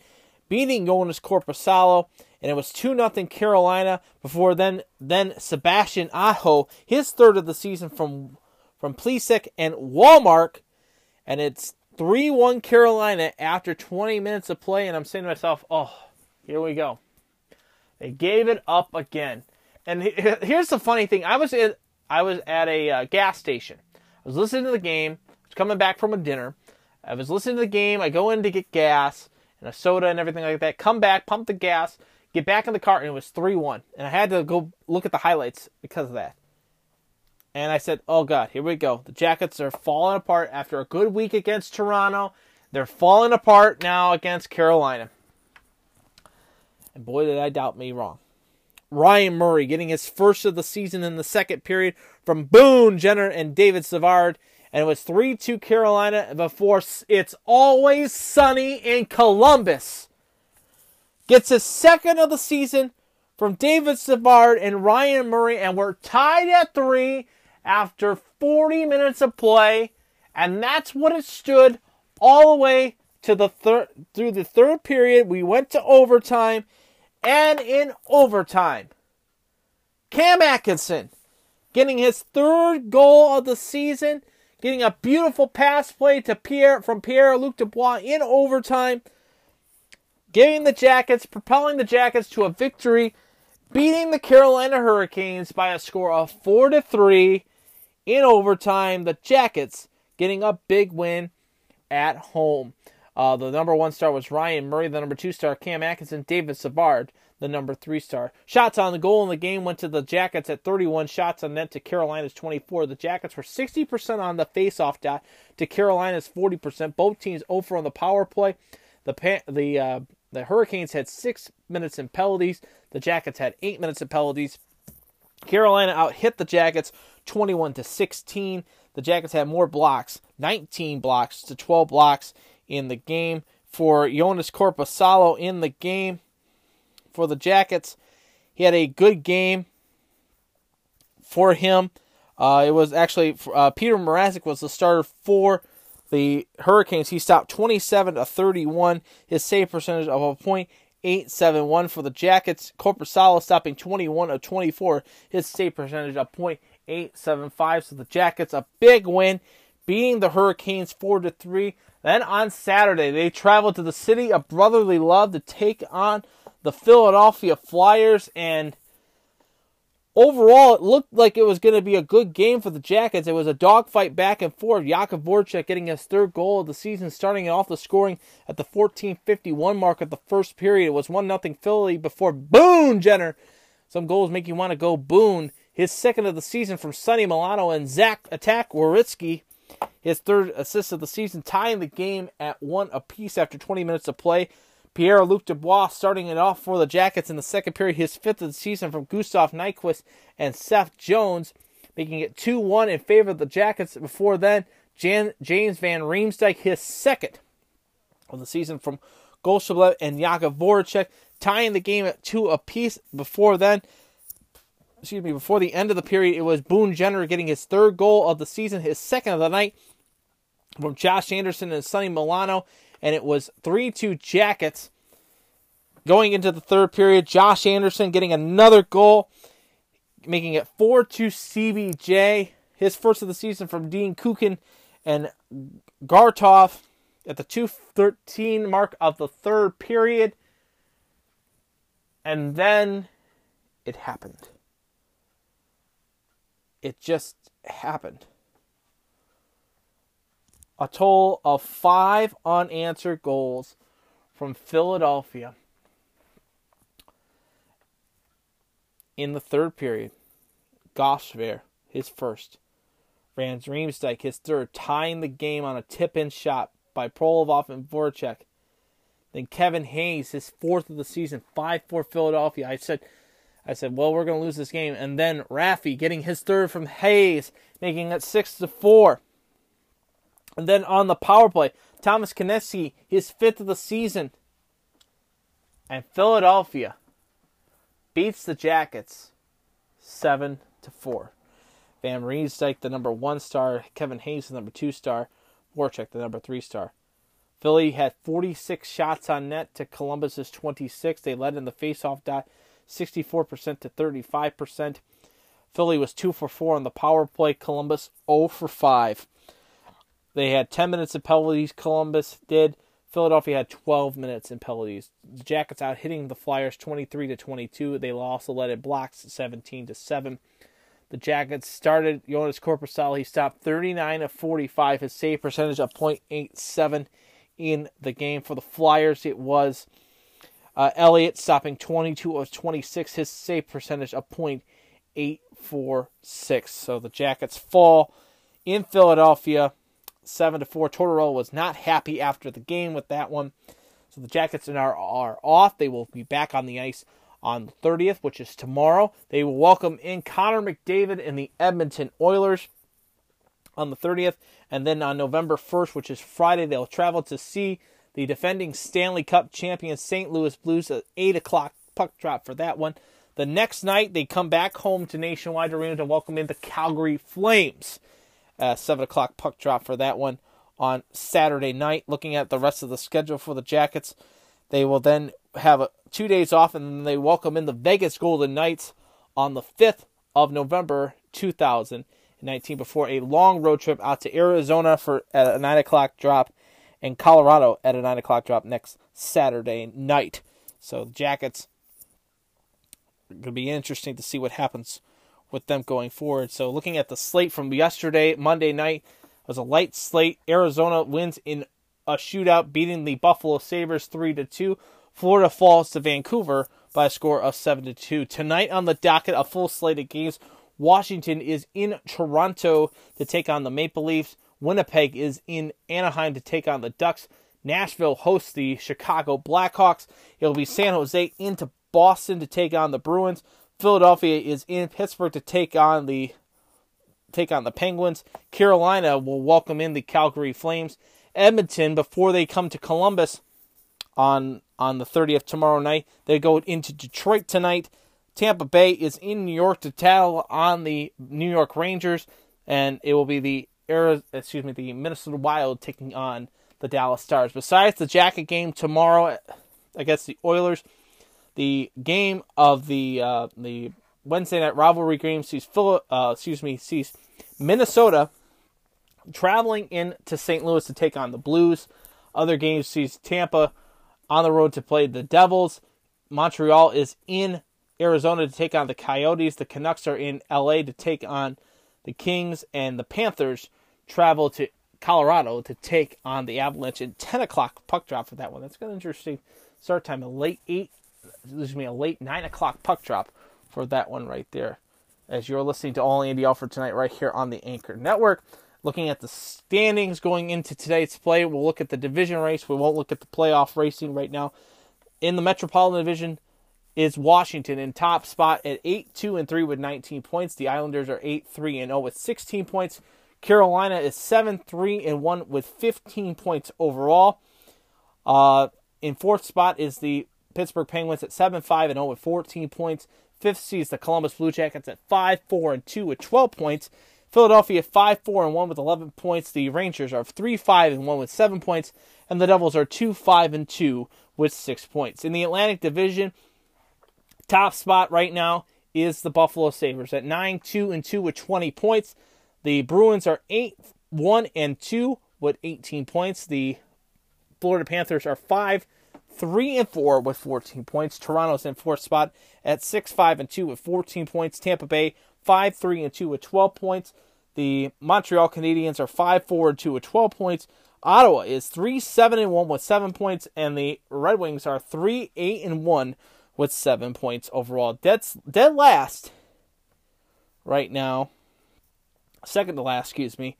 beating Joonas Korpisalo, and it was 2 0 Carolina before then then Sebastian Aho, his third of the season from from Plesac and Walmart, and it's 3 1 Carolina after 20 minutes of play, and I'm saying to myself, oh, here we go. They gave it up again. And here's the funny thing: I was in, I was at a uh, gas station. I was listening to the game. Coming back from a dinner. I was listening to the game. I go in to get gas and a soda and everything like that. Come back, pump the gas, get back in the car, and it was 3 1. And I had to go look at the highlights because of that. And I said, oh God, here we go. The Jackets are falling apart after a good week against Toronto. They're falling apart now against Carolina. And boy, did I doubt me wrong. Ryan Murray getting his first of the season in the second period from Boone Jenner and David Savard. And it was 3 2 Carolina before it's always sunny in Columbus. Gets his second of the season from David Savard and Ryan Murray. And we're tied at three after 40 minutes of play. And that's what it stood all the way to the third through the third period. We went to overtime and in overtime. Cam Atkinson getting his third goal of the season, getting a beautiful pass play to Pierre from Pierre Luc Dubois in overtime, giving the Jackets, propelling the Jackets to a victory, beating the Carolina Hurricanes by a score of four to three in overtime. The Jackets getting a big win at home. Uh, the number one star was Ryan Murray. The number two star, Cam Atkinson. David Savard, the number three star. Shots on the goal in the game went to the Jackets at 31 shots on net to Carolina's 24. The Jackets were 60% on the faceoff dot to Carolina's 40%. Both teams over on the power play. The the uh, the Hurricanes had six minutes in penalties. The Jackets had eight minutes in penalties. Carolina out hit the Jackets 21 to 16. The Jackets had more blocks, 19 blocks to 12 blocks in the game. For Joonas Korpisalo in the game for the Jackets, he had a good game for him. Uh, it was actually uh, Peter Mrazek was the starter for the Hurricanes. He stopped 27 to 31. His save percentage of a point 871 for the Jackets. Korpisalo stopping 21 of 24. His save percentage of point 875. So the Jackets a big win, beating the Hurricanes 4 to 3. Then on Saturday, they traveled to the city of brotherly love to take on the Philadelphia Flyers. And overall, it looked like it was going to be a good game for the Jackets. It was a dogfight back and forth. Jakub Voracek getting his third goal of the season, starting off the scoring at the 14:51 mark of the first period. It was one nothing Philly before Boone Jenner. Some goals make you want to go Boone. His second of the season from Sonny Milano and Zach Attack Werenski. his third assist of the season, tying the game at one apiece after 20 minutes of play. Pierre Luc Dubois starting it off for the Jackets in the second period, his fifth of the season from Gustav Nyquist and Seth Jones, making it 2 1 in favor of the Jackets. Before then, Jan- James Van Riemsdyk, his second of the season from Golshablev and Jakub Voracek, tying the game at two apiece. Before then, excuse me, before the end of the period, it was Boone Jenner getting his third goal of the season, his second of the night from Josh Anderson and Sonny Milano, and it was 3 2 Jackets. Going into the third period, Josh Anderson getting another goal, making it 4 2 CBJ. His first of the season from Dean Kukan and Gartov at the 213 mark of the third period. And then it happened. It just happened. A total of five unanswered goals from Philadelphia in the third period. Gosver, his first. Van Riemsdyk, his third, tying the game on a tip-in shot by Provorov and Voracek. Then Kevin Hayes, his fourth of the season, 5-4 Philadelphia. I said I said, well, we're going to lose this game. And then Raffy getting his third from Hayes, making it 6 to 4. And then on the power play, Thomas Konecny, his fifth of the season. And Philadelphia beats the Jackets seven to four. Van Riemsdyk, the number one star, Kevin Hayes, the number two star, Voracek, the number three star. Philly had 46 shots on net to Columbus's 26. They led in the faceoff dot 64% to 35%. Philly was 2 for 4 on the power play. Columbus 0 for 5. They had 10 minutes of penalties. Columbus did. Philadelphia had 12 minutes in penalties. The Jackets out hitting the Flyers 23 to 22. They also led in blocks 17 to 7. The Jackets started Joonas Korpisalo. He stopped 39 of 45. His save percentage of .87 in the game. For the Flyers, it was uh, Elliott stopping 22 of 26. His save percentage of .846. So the Jackets fall in Philadelphia, seven to four. Tortorella was not happy after the game with that one. So the Jackets are are off. They will be back on the ice on the 30th, which is tomorrow. They will welcome in Connor McDavid and the Edmonton Oilers on the 30th. And then on November 1st, which is Friday, they'll travel to see the defending Stanley Cup champion St. Louis Blues at 8 o'clock puck drop for that one. The next night, they come back home to Nationwide Arena to welcome in the Calgary Flames. Uh, 7 o'clock puck drop for that one on Saturday night. Looking at the rest of the schedule for the Jackets, they will then have a, two days off and then they welcome in the Vegas Golden Knights on the 5th of November 2019 before a long road trip out to Arizona for at a 9 o'clock drop and Colorado at a 9 o'clock drop next Saturday night. So the Jackets going to be interesting to see what happens with them going forward. So looking at the slate from yesterday, Monday night, was a light slate. Arizona wins in a shootout, beating the Buffalo Sabres three to two. Florida falls to Vancouver by a score of seven to two. Tonight on the docket, a full slate of games. Washington is in Toronto to take on the Maple Leafs. Winnipeg is in Anaheim to take on the Ducks. Nashville hosts the Chicago Blackhawks. It'll be San Jose into Boston to take on the Bruins. Philadelphia is in Pittsburgh to take on the take on the Penguins. Carolina will welcome in the Calgary Flames. Edmonton before they come to Columbus on on the 30th tomorrow night. They go into Detroit tonight. Tampa Bay is in New York to tattle on the New York Rangers, and it will be the Arizona, excuse me, the Minnesota Wild taking on the Dallas Stars. Besides the Jacket game tomorrow against the Oilers, the game of the uh, the Wednesday night rivalry game sees Phil, uh, excuse me sees Minnesota traveling into St. Louis to take on the Blues. Other games sees Tampa on the road to play the Devils. Montreal is in Arizona to take on the Coyotes. The Canucks are in LA to take on the Kings, and the Panthers travel to Colorado to take on the Avalanche at 10 o'clock puck drop for that one. That's going to be interesting start time. A late eight, excuse me, a late nine o'clock puck drop for that one right there. As you're listening to All Andy Alfred tonight, right here on the Anchor Network. Looking at the standings going into today's play, we'll look at the division race. We won't look at the playoff racing right now. In the Metropolitan Division is Washington in top spot at 8 2 and 3 with 19 points. The Islanders are 8 3 and 0 with 16 points. Carolina is 7 3 and 1 with 15 points overall. Uh, in fourth spot is the Pittsburgh Penguins at 7 5 and 0 with 14 points. Fifth seed is the Columbus Blue Jackets at 5 4 and 2 with 12 points. Philadelphia 5 4 and 1 with 11 points. The Rangers are 3 5 and 1 with 7 points. And the Devils are 2 5 and 2 with 6 points. In the Atlantic Division, top spot right now is the Buffalo Sabres at 9 2 and 2 with 20 points. The Bruins are 8 1 and 2 with 18 points. The Florida Panthers are 5 3 and 4 with 14 points. Toronto's in fourth spot at 6 5 and 2 with 14 points. Tampa Bay 5 3 and 2 with 12 points. The Montreal Canadiens are 5 4 and 2 with 12 points. Ottawa is 3 7 and 1 with 7 points. And the Red Wings are 3 8 and 1 with 7 points overall. Dead, dead last right now. Second to last, excuse me,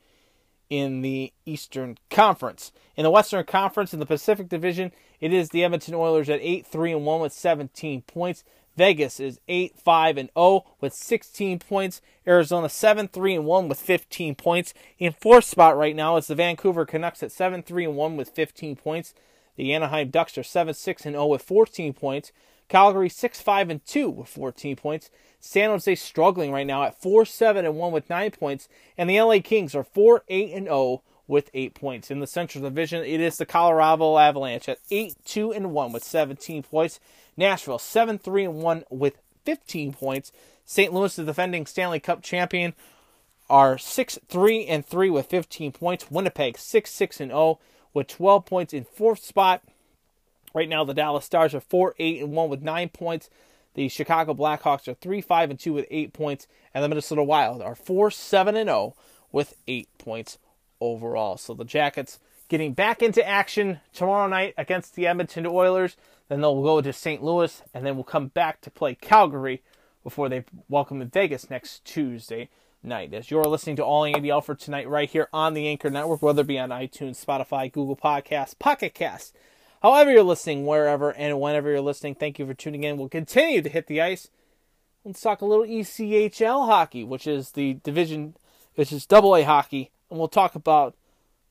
in the Eastern Conference. In the Western Conference, in the Pacific Division, it is the Edmonton Oilers at 8 3 and 1 with 17 points. Vegas is 8 5 and 0 with 16 points. Arizona 7 3 and 1 with 15 points. In fourth spot right now is the Vancouver Canucks at 7 3 and 1 with 15 points. The Anaheim Ducks are 7 6 and 0 with 14 points. Calgary 6 5 and 2 with 14 points. San Jose struggling right now at 4 7 and 1 with 9 points. And the LA Kings are 4 8 and 0 with 8 points. In the Central Division, it is the Colorado Avalanche at 8 2 and 1 with 17 points. Nashville 7 3 and 1 with 15 points. St. Louis, the defending Stanley Cup champion, are 6 3 and 3 with 15 points. Winnipeg 6 6 and 0 with 12 points in fourth spot. Right now, the Dallas Stars are 4 8 and 1 with 9 points. The Chicago Blackhawks are 3 5 and 2 with 8 points. And the Minnesota Wild are 4 7 and 0 with 8 points overall. So the Jackets getting back into action tomorrow night against the Edmonton Oilers. Then they'll go to St. Louis, and then we'll come back to play Calgary before they welcome to Vegas next Tuesday night. As you're listening to All Andy Alfred tonight, right here on the Anchor Network, whether it be on iTunes, Spotify, Google Podcasts, Pocket Cast, however you're listening, wherever and whenever you're listening, thank you for tuning in. We'll continue to hit the ice. Let's talk a little ECHL hockey, which is the division, which is Double A hockey, and we'll talk about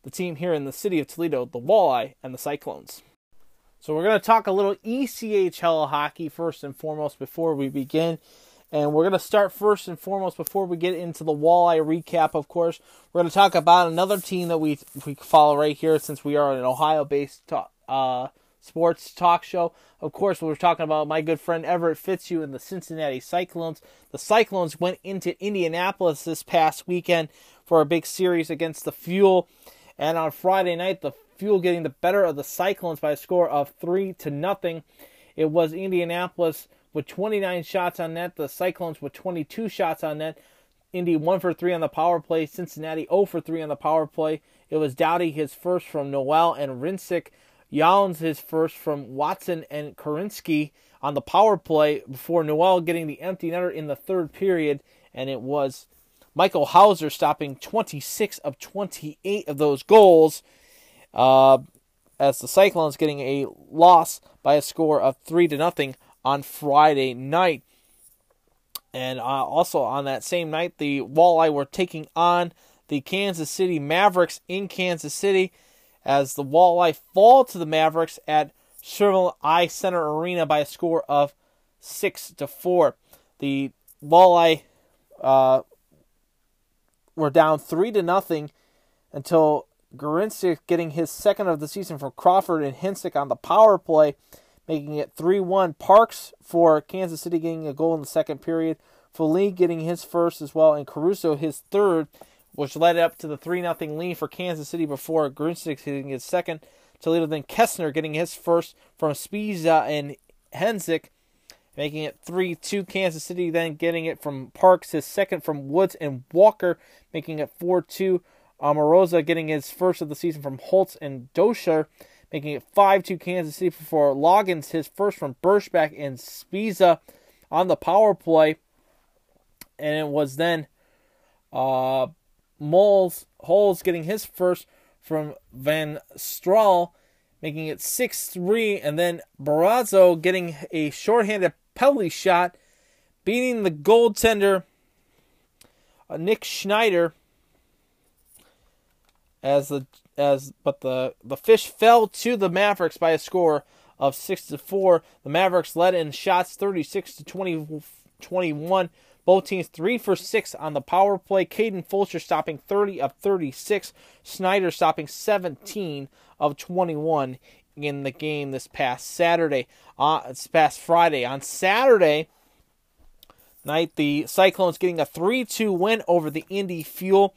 the team here in the city of Toledo, the Walleye and the Cyclones. So we're going to talk a little ECHL hockey first and foremost before we begin. And we're going to start first and foremost before we get into the walleye recap, of course. We're going to talk about another team that we we follow right here since we are an Ohio based uh, sports talk show. Of course, we're talking about my good friend Everett Fitzhugh and the Cincinnati Cyclones. The Cyclones went into Indianapolis this past weekend for a big series against the Fuel. And on Friday night, the Fuel getting the better of the Cyclones by a score of 3 to nothing. It was Indianapolis with 29 shots on net, the Cyclones with 22 shots on net. Indy 1 for 3 on the power play, Cincinnati 0 for 3 on the power play. It was Doughty his first from Noel and Rinsick. Yalens his first from Watson and Korinsky on the power play before Noel getting the empty netter in the third period. And it was Michael Houser stopping 26 of 28 of those goals uh, as the Cyclones getting a loss by a score of 3 to nothing on Friday night. And uh, also on that same night, the Walleye were taking on the Kansas City Mavericks in Kansas City as the Walleye fall to the Mavericks at Sherville I Center Arena by a score of 6 to 4. The Walleye uh, were down 3 to nothing until Gorinsik getting his second of the season from Crawford and Hensick on the power play, making it 3 1. Parks for Kansas City getting a goal in the second period. Folie getting his first as well, and Caruso his third, which led up to the 3 0 lead for Kansas City before Gorinsik hitting his second. Toledo then Kestner getting his first from Spiza and Hensick, making it 3 2. Kansas City then getting it from Parks, his second from Woods and Walker, making it 4 2. Amorosa getting his first of the season from Holtz and Dosher, making it 5 2 Kansas City before Loggins his first from Berschbach and Spiza on the power play. And it was then uh, Moles, Holes getting his first from Van Strahl, making it 6 3. And then Barrazzo getting a shorthanded penalty shot, beating the goaltender uh, Nick Schneider as the as but the the fish fell to the Mavericks by a score of 6 to 4. The Mavericks led in shots 36 to 20, 21. Both teams 3 for 6 on the power play. Kaden Fulcher stopping 30 of 36. Snyder stopping 17 of 21 in the game this past Saturday. Uh, this past Friday. On Saturday night, the Cyclones getting a 3 2 win over the Indy Fuel.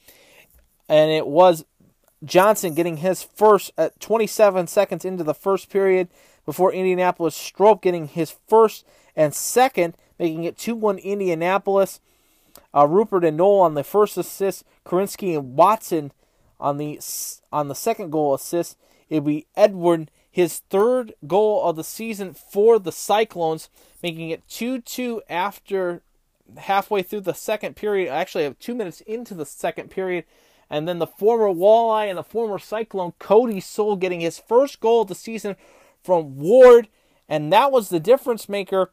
And it was Johnson getting his first at 27 seconds into the first period before Indianapolis Strope getting his first and second, making it 2 1 Indianapolis. Uh, Rupert and Noel on the first assist, Korinsky and Watson on the on the second goal assist. It'll be Edward his third goal of the season for the Cyclones, making it 2 2 after halfway through the second period. Actually, uh, two minutes into the second period. And then the former Walleye and the former Cyclone Cody Soul getting his first goal of the season from Ward. And that was the difference maker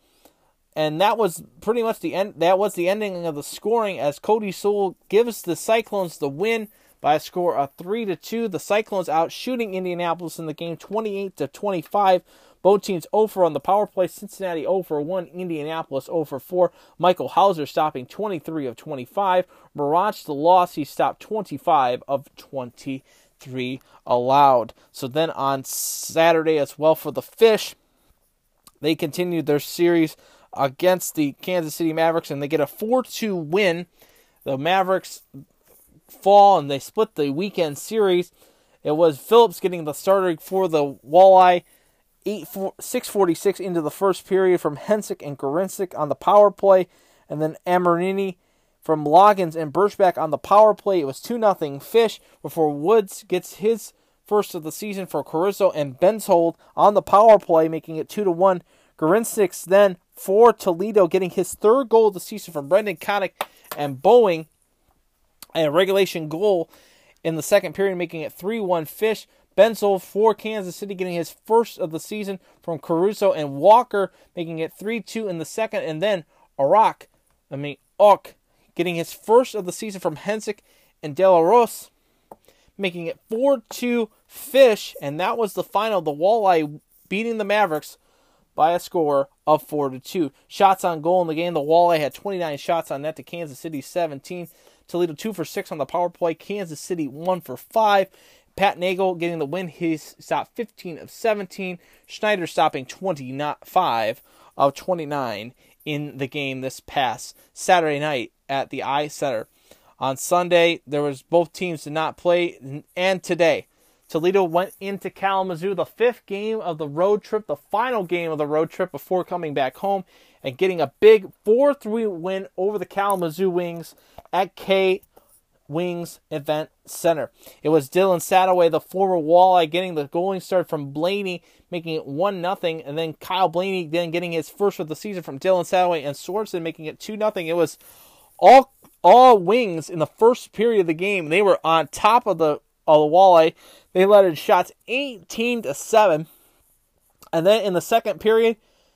and that was pretty much the end. That was the ending of the scoring as Cody Sewell gives the Cyclones the win by a score of three to two. The Cyclones out shooting Indianapolis in the game, twenty-eight to twenty-five. Both teams over on the power play. Cincinnati over one. Indianapolis over four. Michael Houser stopping twenty-three of twenty-five. Mirage the loss. He stopped twenty-five of twenty-three allowed. So then on Saturday as well for the Fish, they continued their series against the Kansas City Mavericks, and they get a 4 2 win. The Mavericks fall and they split the weekend series. It was Phillips getting the starter for the Walleye. 8 4, 646 into the first period from Hensick and Gorincic on the power play, and then Amarini from Loggins and Berschbach on the power play. It was 2 0 Fish before Woods gets his first of the season for Caruso and Benshold on the power play, making it 2 to 1. Gorincic then for Toledo, getting his third goal of the season from Brendan Connick and Boeing, a regulation goal in the second period, making it 3 1 Fish. Benzel for Kansas City, getting his first of the season from Caruso and Walker, making it 3 2 in the second. And then Arak, I mean, Ok, getting his first of the season from Hensick and De La Rose, making it 4 2 Fish. And that was the final. The Walleye beating the Mavericks by a score of 4 to 2. Shots on goal in the game. The Walleye had 29 shots on net to Kansas City 17. Toledo 2 for 6 on the power play. Kansas City 1 for 5. Pat Nagle getting the win. He's stopped 15 of 17. Schneider stopping 25 of 29 in the game this past Saturday night at the I Center. On Sunday, there was both teams did not play, and today Toledo went into Kalamazoo, the fifth game of the road trip, the final game of the road trip before coming back home and getting a big 4 3 win over the Kalamazoo Wings at K Wings Event Center. It was Dylan Sadoway, the former Walleye, getting the goaling start from Blaney, making it 1 0, and then Kyle Blaney then getting his first of the season from Dylan Sadoway and Swartzen making it 2 0. It was all all wings in the first period of the game. They were on top of the of the Walleye. They led in shots 18 to 7. And then in the second period,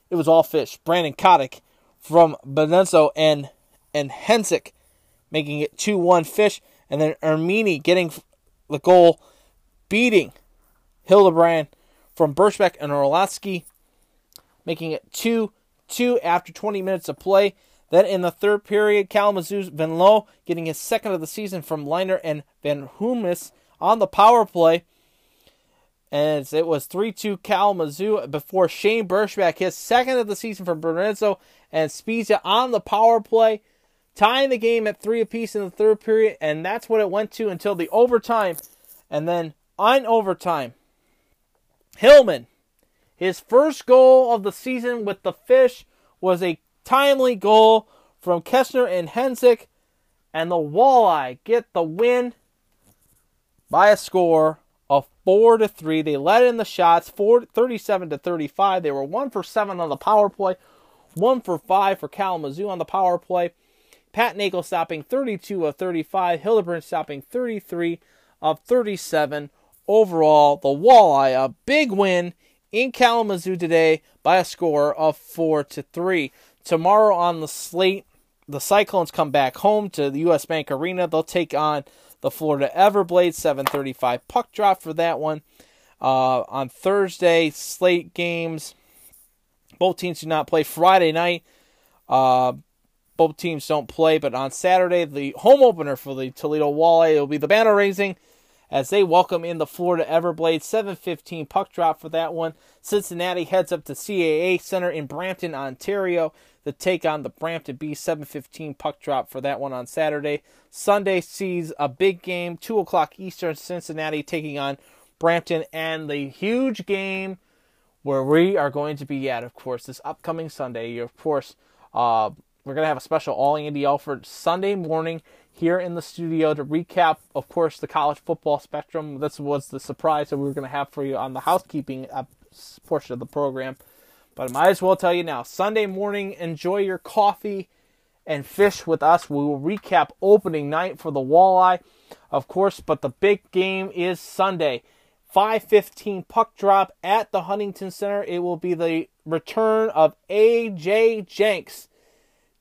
it was all fish. Brandon Kotick from Benenzo and and Hensick making it 2-1 fish. And then Ermini getting the goal, beating Hildebrand from Berschbach and Orlatsky, making it 2-2 after 20 minutes of play. Then in the third period, Kalamazoo's Van Loo getting his second of the season from Liner and Van Humis on the power play. And it was 3 2 Kalamazoo before Shane Berschbach, his second of the season from Bernardo and Spezia on the power play, tying the game at three apiece in the third period. And that's what it went to until the overtime. And then on overtime, Hillman, his first goal of the season with the Fish was a timely goal from Kestner and Hensick. And the Walleye get the win by a score of 4 to 3. They led in the shots 4 37 to 35. They were 1 for 7 on the power play, 1 for 5 for Kalamazoo on the power play. Pat Nagle stopping 32 of 35. Hildebrand stopping 33 of 37. Overall, the Walleye a big win in Kalamazoo today by a score of 4 to 3. Tomorrow on the slate, the Cyclones come back home to the US Bank Arena. They'll take on the Florida Everblades, 7:35 puck drop for that one. Uh, on Thursday, slate games. Both teams do not play Friday night. Uh, both teams don't play, but on Saturday, the home opener for the Toledo Walleye will be the banner raising as they welcome in the Florida Everblades. 7:15 puck drop for that one. Cincinnati heads up to CAA Center in Brampton, Ontario to take on the Brampton Bees. 7:15 puck drop for that one on Saturday. Sunday sees a big game, two o'clock Eastern. Cincinnati taking on Brampton, and the huge game where we are going to be at, of course, this upcoming Sunday. You Of course, uh, we're going to have a special All Andy Alfred Sunday morning here in the studio to recap, of course, the college football spectrum. This was the surprise that we were going to have for you on the housekeeping uh, portion of the program. But I might as well tell you now Sunday morning, enjoy your coffee and fish with us. We will recap opening night for the walleye, of course, but the big game is Sunday. 5:15 puck drop at the Huntington Center. It will be the return of AJ Jenks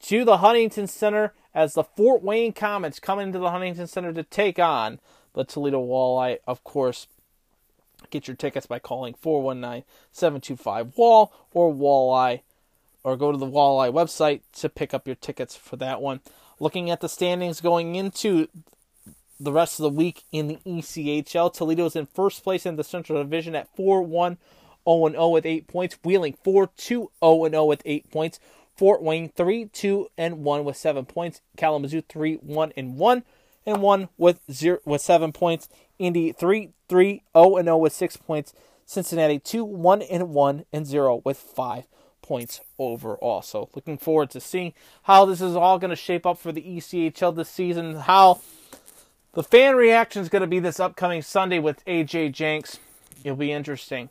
to the Huntington Center as the Fort Wayne Komets come into the Huntington Center to take on the Toledo Walleye. Of course, get your tickets by calling 419-725 Wall or Walleye or go to the Walleye website to pick up your tickets for that one. Looking at the standings going into the rest of the week in the ECHL, Toledo is in first place in the Central Division at 4 1 0 0 with 8 points. Wheeling 4 2 0 0 with 8 points. Fort Wayne 3 2 and 1 with 7 points. Kalamazoo 3 1 and 1 and 1 with 0 with 7 points. Indy 3 3 0 and 0 with 6 points. Cincinnati 2 1 and 1 and 0 with 5 points overall. So looking forward to seeing how this is all going to shape up for the ECHL this season. How the fan reaction is going to be this upcoming Sunday with AJ Jenks. It'll be interesting.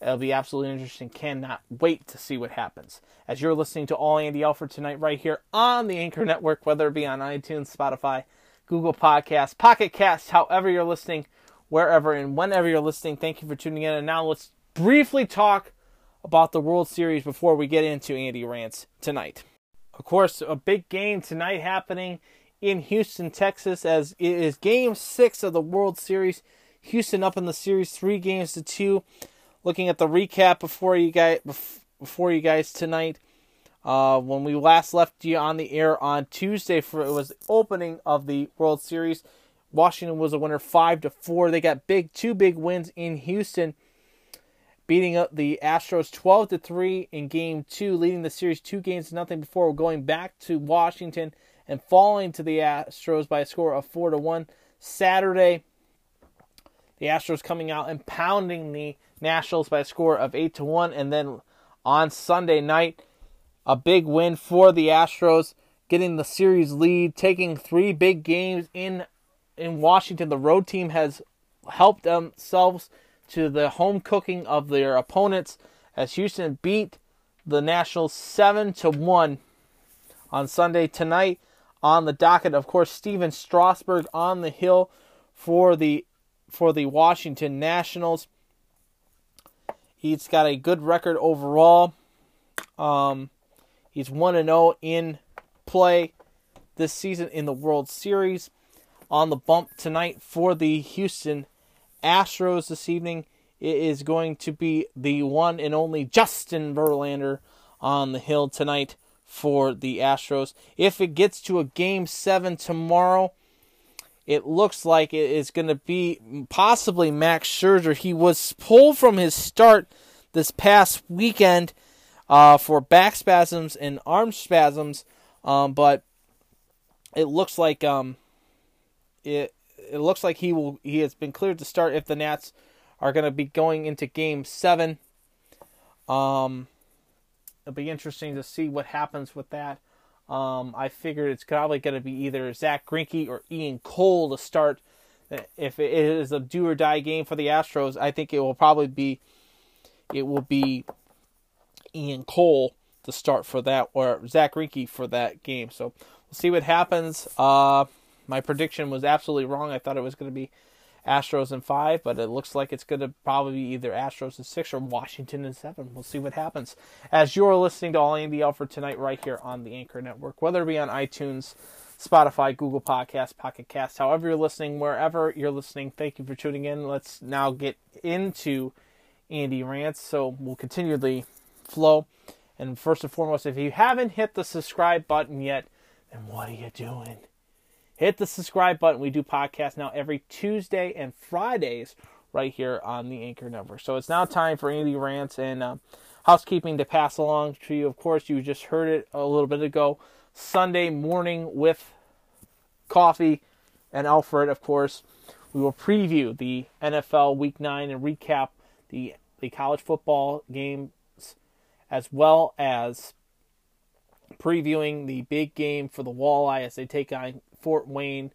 It'll be absolutely interesting. Cannot wait to see what happens. As you're listening to All Andy Alford tonight, right here on the Anchor Network, whether it be on iTunes, Spotify, Google Podcasts, Pocket Cast, however you're listening, wherever and whenever you're listening, thank you for tuning in. And now let's briefly talk about the World Series before we get into Andy Rants tonight. Of course, a big game tonight happening in Houston, Texas, as it is game six of the World Series. Houston up in the series three games to two. Looking at the recap before you guys before you guys tonight. Uh, when we last left you on the air on Tuesday for it was the opening of the World Series. Washington was a winner five to four. They got big two big wins in Houston beating up the Astros 12 to 3 in game 2, leading the series 2 games to nothing before going back to Washington and falling to the Astros by a score of 4 to 1. Saturday, the Astros coming out and pounding the Nationals by a score of 8 to 1 and then on Sunday night, a big win for the Astros, getting the series lead, taking three big games in in Washington. The road team has helped themselves to the home cooking of their opponents as Houston beat the Nationals 7 to 1 on Sunday tonight. On the docket of course Stephen Strasburg on the hill for the for the Washington Nationals he's got a good record overall um, he's 1 and 0 in play this season in the World Series on the bump tonight for the Houston Astros this evening. It is going to be the one and only Justin Verlander on the hill tonight for the Astros. If it gets to a game seven tomorrow, it looks like it is going to be possibly Max Scherzer. He was pulled from his start this past weekend uh, for back spasms and arm spasms, um, but it looks like um, it it looks like he will he has been cleared to start if the Nats are going to be going into game 7. Um it'll be interesting to see what happens with that. Um, I figured it's probably going to be either Zack Greinke or Ian Cole to start. If it is a do or die game for the Astros, I think it will probably be it will be Ian Cole to start for that, or Zack Greinke for that game. So we'll see what happens. Uh, my prediction was absolutely wrong. I thought it was going to be Astros in five, but it looks like it's going to probably be either Astros in six or Washington in seven. We'll see what happens. As you're listening to All Andy Alford tonight, right here on the Anchor Network, whether it be on iTunes, Spotify, Google Podcasts, Pocket Cast, however you're listening, wherever you're listening, thank you for tuning in. Let's now get into Andy Rants. So we'll continue the flow. And first and foremost, if you haven't hit the subscribe button yet, then what are you doing? Hit the subscribe button. We do podcasts now every Tuesday and Fridays right here on the Anchor Network. So it's now time for Andy Rants and uh, housekeeping to pass along to you. Of course, you just heard it a little bit ago. Sunday morning with coffee and Alfred, of course. We will preview the NFL Week 9 and recap the, the college football games as well as previewing the big game for the Walleye as they take on Fort Wayne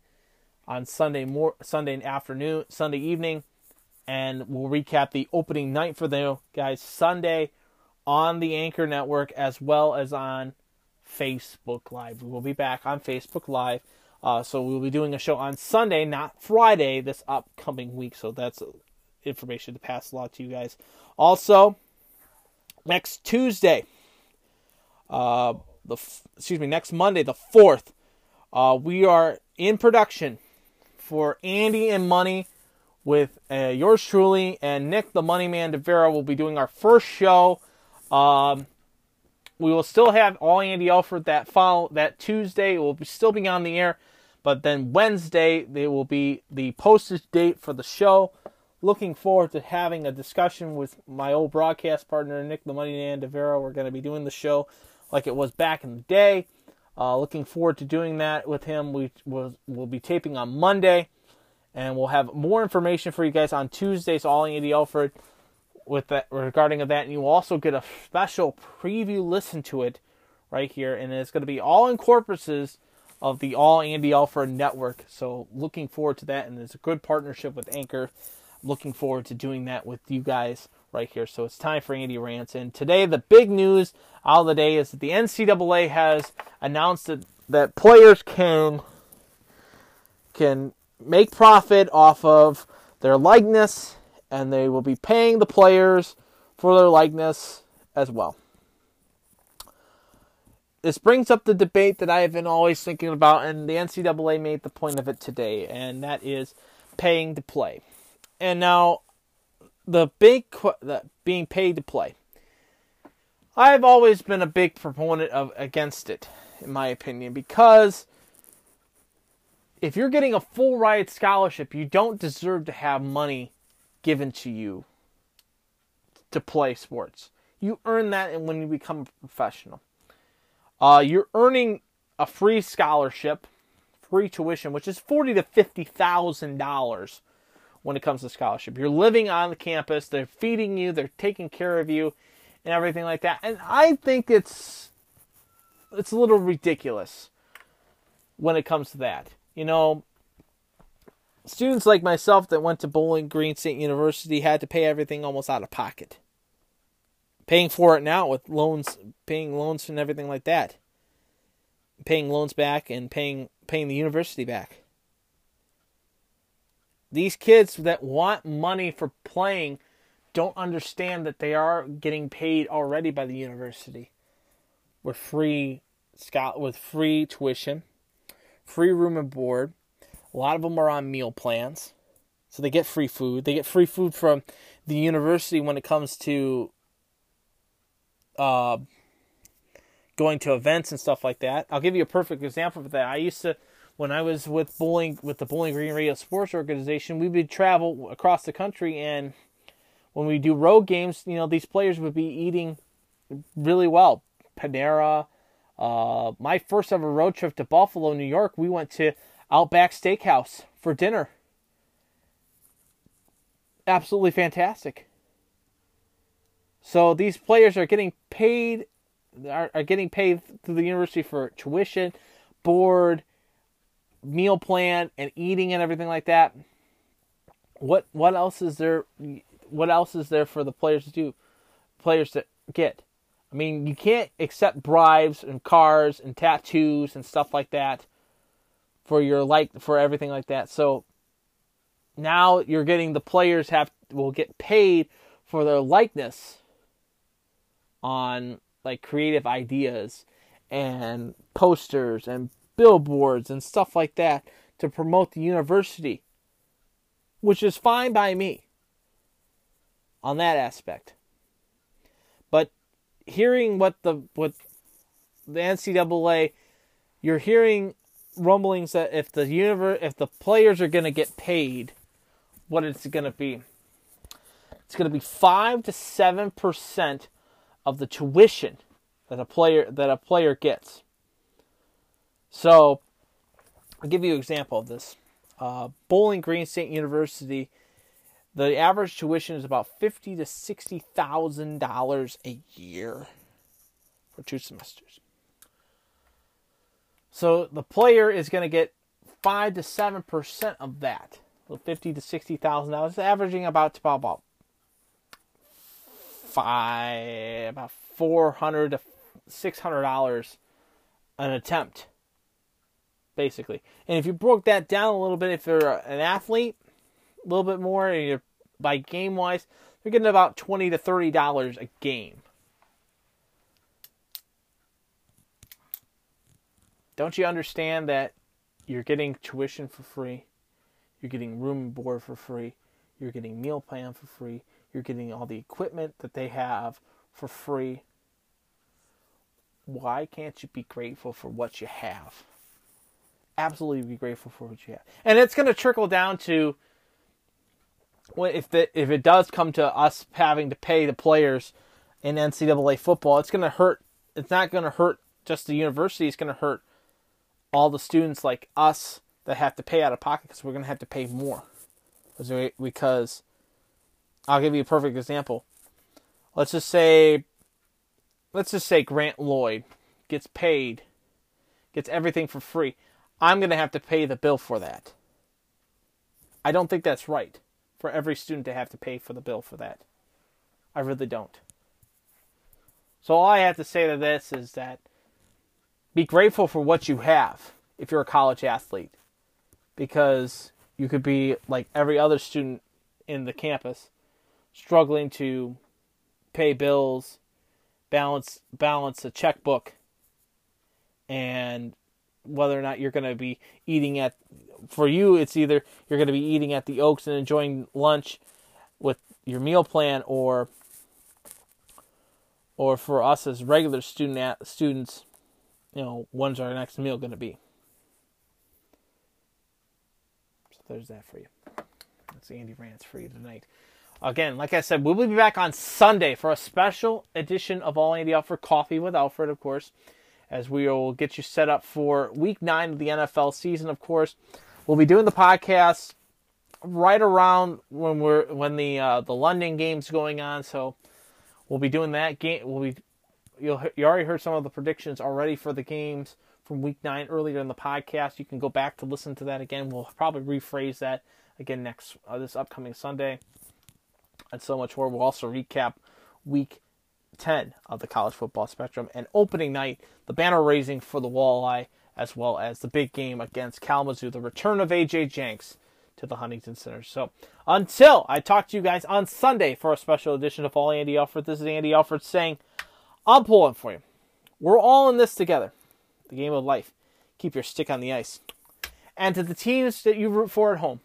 on Sunday mor- Sunday afternoon, Sunday evening, and we'll recap the opening night for them guys Sunday on the Anchor Network as well as on Facebook Live. We will be back on Facebook Live. Uh, so we'll be doing a show on Sunday, not Friday, this upcoming week. So that's information to pass along to you guys. Also, next Tuesday, uh, the f- excuse me, next Monday, the fourth, uh, we are in production for Andy and Money with uh, yours truly and Nick, the Money Man DeVera. will be doing our first show. Um, we will still have all Andy Alford that follow that Tuesday. It will be, still be on the air, but then Wednesday there will be the postage date for the show. Looking forward to having a discussion with my old broadcast partner Nick the Money Man DeVera. We're going to be doing the show like it was back in the day. Uh, looking forward to doing that with him. We will we'll be taping on Monday, and we'll have more information for you guys on Tuesday. So All Andy Alford with that regarding of that, and you will also get a special preview listen to it right here, and it's going to be all in corpuses of the All Andy Alford Network. So looking forward to that, and it's a good partnership with Anchor. Looking forward to doing that with you guys right here. So it's time for Andy Rants. And today, the big news of the day is that the NCAA has announced that, that players can can make profit off of their likeness, and they will be paying the players for their likeness as well. This brings up the debate that I have been always thinking about, and the NCAA made the point of it today, and that is paying to play. And now, the big being paid to play. I've always been a big proponent of against it, in my opinion, because if you're getting a full ride scholarship, you don't deserve to have money given to you to play sports. You earn that when you become a professional. Uh, you're earning a free scholarship, free tuition, which is forty to fifty thousand dollars when it comes to scholarship. You're living on the campus, they're feeding you, they're taking care of you, and everything like that. And I think it's it's a little ridiculous when it comes to that. You know, students like myself that went to Bowling Green State University had to pay everything almost out of pocket. Paying for it now with loans, paying loans and everything like that. Paying loans back and paying paying the university back. These kids that want money for playing don't understand that they are getting paid already by the university with free with free tuition, free room and board. A lot of them are on meal plans, so they get free food. They get free food from the university when it comes to uh, going to events and stuff like that. I'll give you a perfect example of that. I used to when I was with bowling with the Bowling Green Radio Sports Organization, we would travel across the country, and when we do road games, you know, these players would be eating really well. Panera. Uh, my first ever road trip to Buffalo, New York, we went to Outback Steakhouse for dinner. Absolutely fantastic. So these players are getting paid are, are getting paid through the university for tuition, board, meal plan and eating and everything like that. What what else is there? What else is there for the players to do? Players to get. I mean, you can't accept bribes and cars and tattoos and stuff like that for your like for everything like that. So now you're getting the players have will get paid for their likeness on like creative ideas and posters and billboards and stuff like that to promote the university, which is fine by me on that aspect. But hearing what the what the NCAA, you're hearing rumblings that if the universe, if the players are going to get paid, what it's going to be. It's going to be five to seven percent of the tuition that a player that a player gets. So, I'll give you an example of this. Uh, Bowling Green State University, the average tuition is about fifty to sixty thousand dollars a year for two semesters. So the player is going to get five to seven percent of that, so fifty to sixty thousand dollars, averaging about about about five about four hundred to six hundred dollars an attempt basically. And if you broke that down a little bit, if you're an athlete, a little bit more, and you're by game wise, you're getting about twenty to thirty dollars a game. Don't you understand that you're getting tuition for free? You're getting room and board for free. You're getting meal plan for free. You're getting all the equipment that they have for free. Why can't you be grateful for what you have? Absolutely be grateful for what you have. And it's going to trickle down to if the, if it does come to us having to pay the players in NCAA football, it's going to hurt. It's not going to hurt just the university. It's going to hurt all the students like us that have to pay out of pocket because we're going to have to pay more. Because I'll give you a perfect example. Let's just say, let's just say Grant Loy gets paid, gets everything for free. I'm going to have to pay the bill for that. I don't think that's right for every student to have to pay for the bill for that. I really don't. So all I have to say to this is that be grateful for what you have if you're a college athlete because you could be like every other student in the campus struggling to pay bills, balance balance a checkbook and whether or not you're going to be eating at for you it's either you're going to be eating at the Oaks and enjoying lunch with your meal plan or or for us as regular student at, students you know, when's our next meal going to be? So there's that for you. That's Andy Rants for you tonight. Again, like I said, we'll be back on Sunday for a special edition of All Andy Alford Coffee with Alfred, of course, as we will get you set up for week nine of the NFL season, of course. We'll be doing the podcast right around when we're when the uh, the London game's going on, so we'll be doing that game. We'll be you you already heard some of the predictions already for the games from week nine earlier in the podcast. You can go back to listen to that again. We'll probably rephrase that again next uh, this upcoming Sunday, and so much more. We'll also recap week 10 of the college football spectrum and opening night, the banner raising for the Walleye, as well as the big game against Kalamazoo, the return of AJ Jenks to the Huntington Center. So until I talk to you guys on Sunday for a special edition of All Andy Alford, this is Andy Alford saying. I'm pulling for you. We're all in this together. The game of life. Keep your stick on the ice. And to the teams that you root for at home,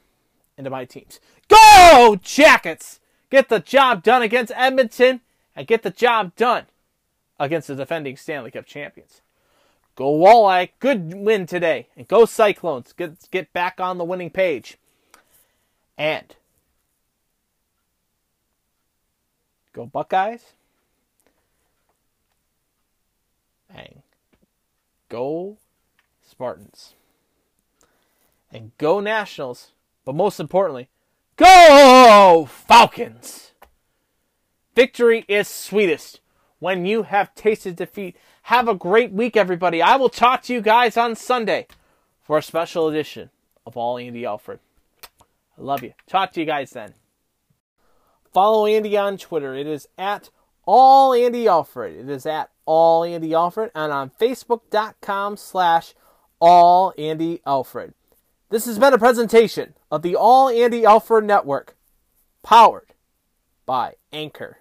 and to my teams, go Jackets! Get the job done against Edmonton, and get the job done against the defending Stanley Cup champions. Go Walleye! Good win today, and go Cyclones! Get get back on the winning page. And go Buckeyes! Bang. Go Spartans. And go Nationals. But most importantly, go Falcons! Victory is sweetest when you have tasted defeat. Have a great week, everybody. I will talk to you guys on Sunday for a special edition of All Andy Alfred. I love you. Talk to you guys then. Follow Andy on Twitter. It is at All Andy Alfred. It is at all Andy Alfred and on facebook.com slash all Andy Alfred. This has been a presentation of the All Andy Alfred Network, powered by Anchor.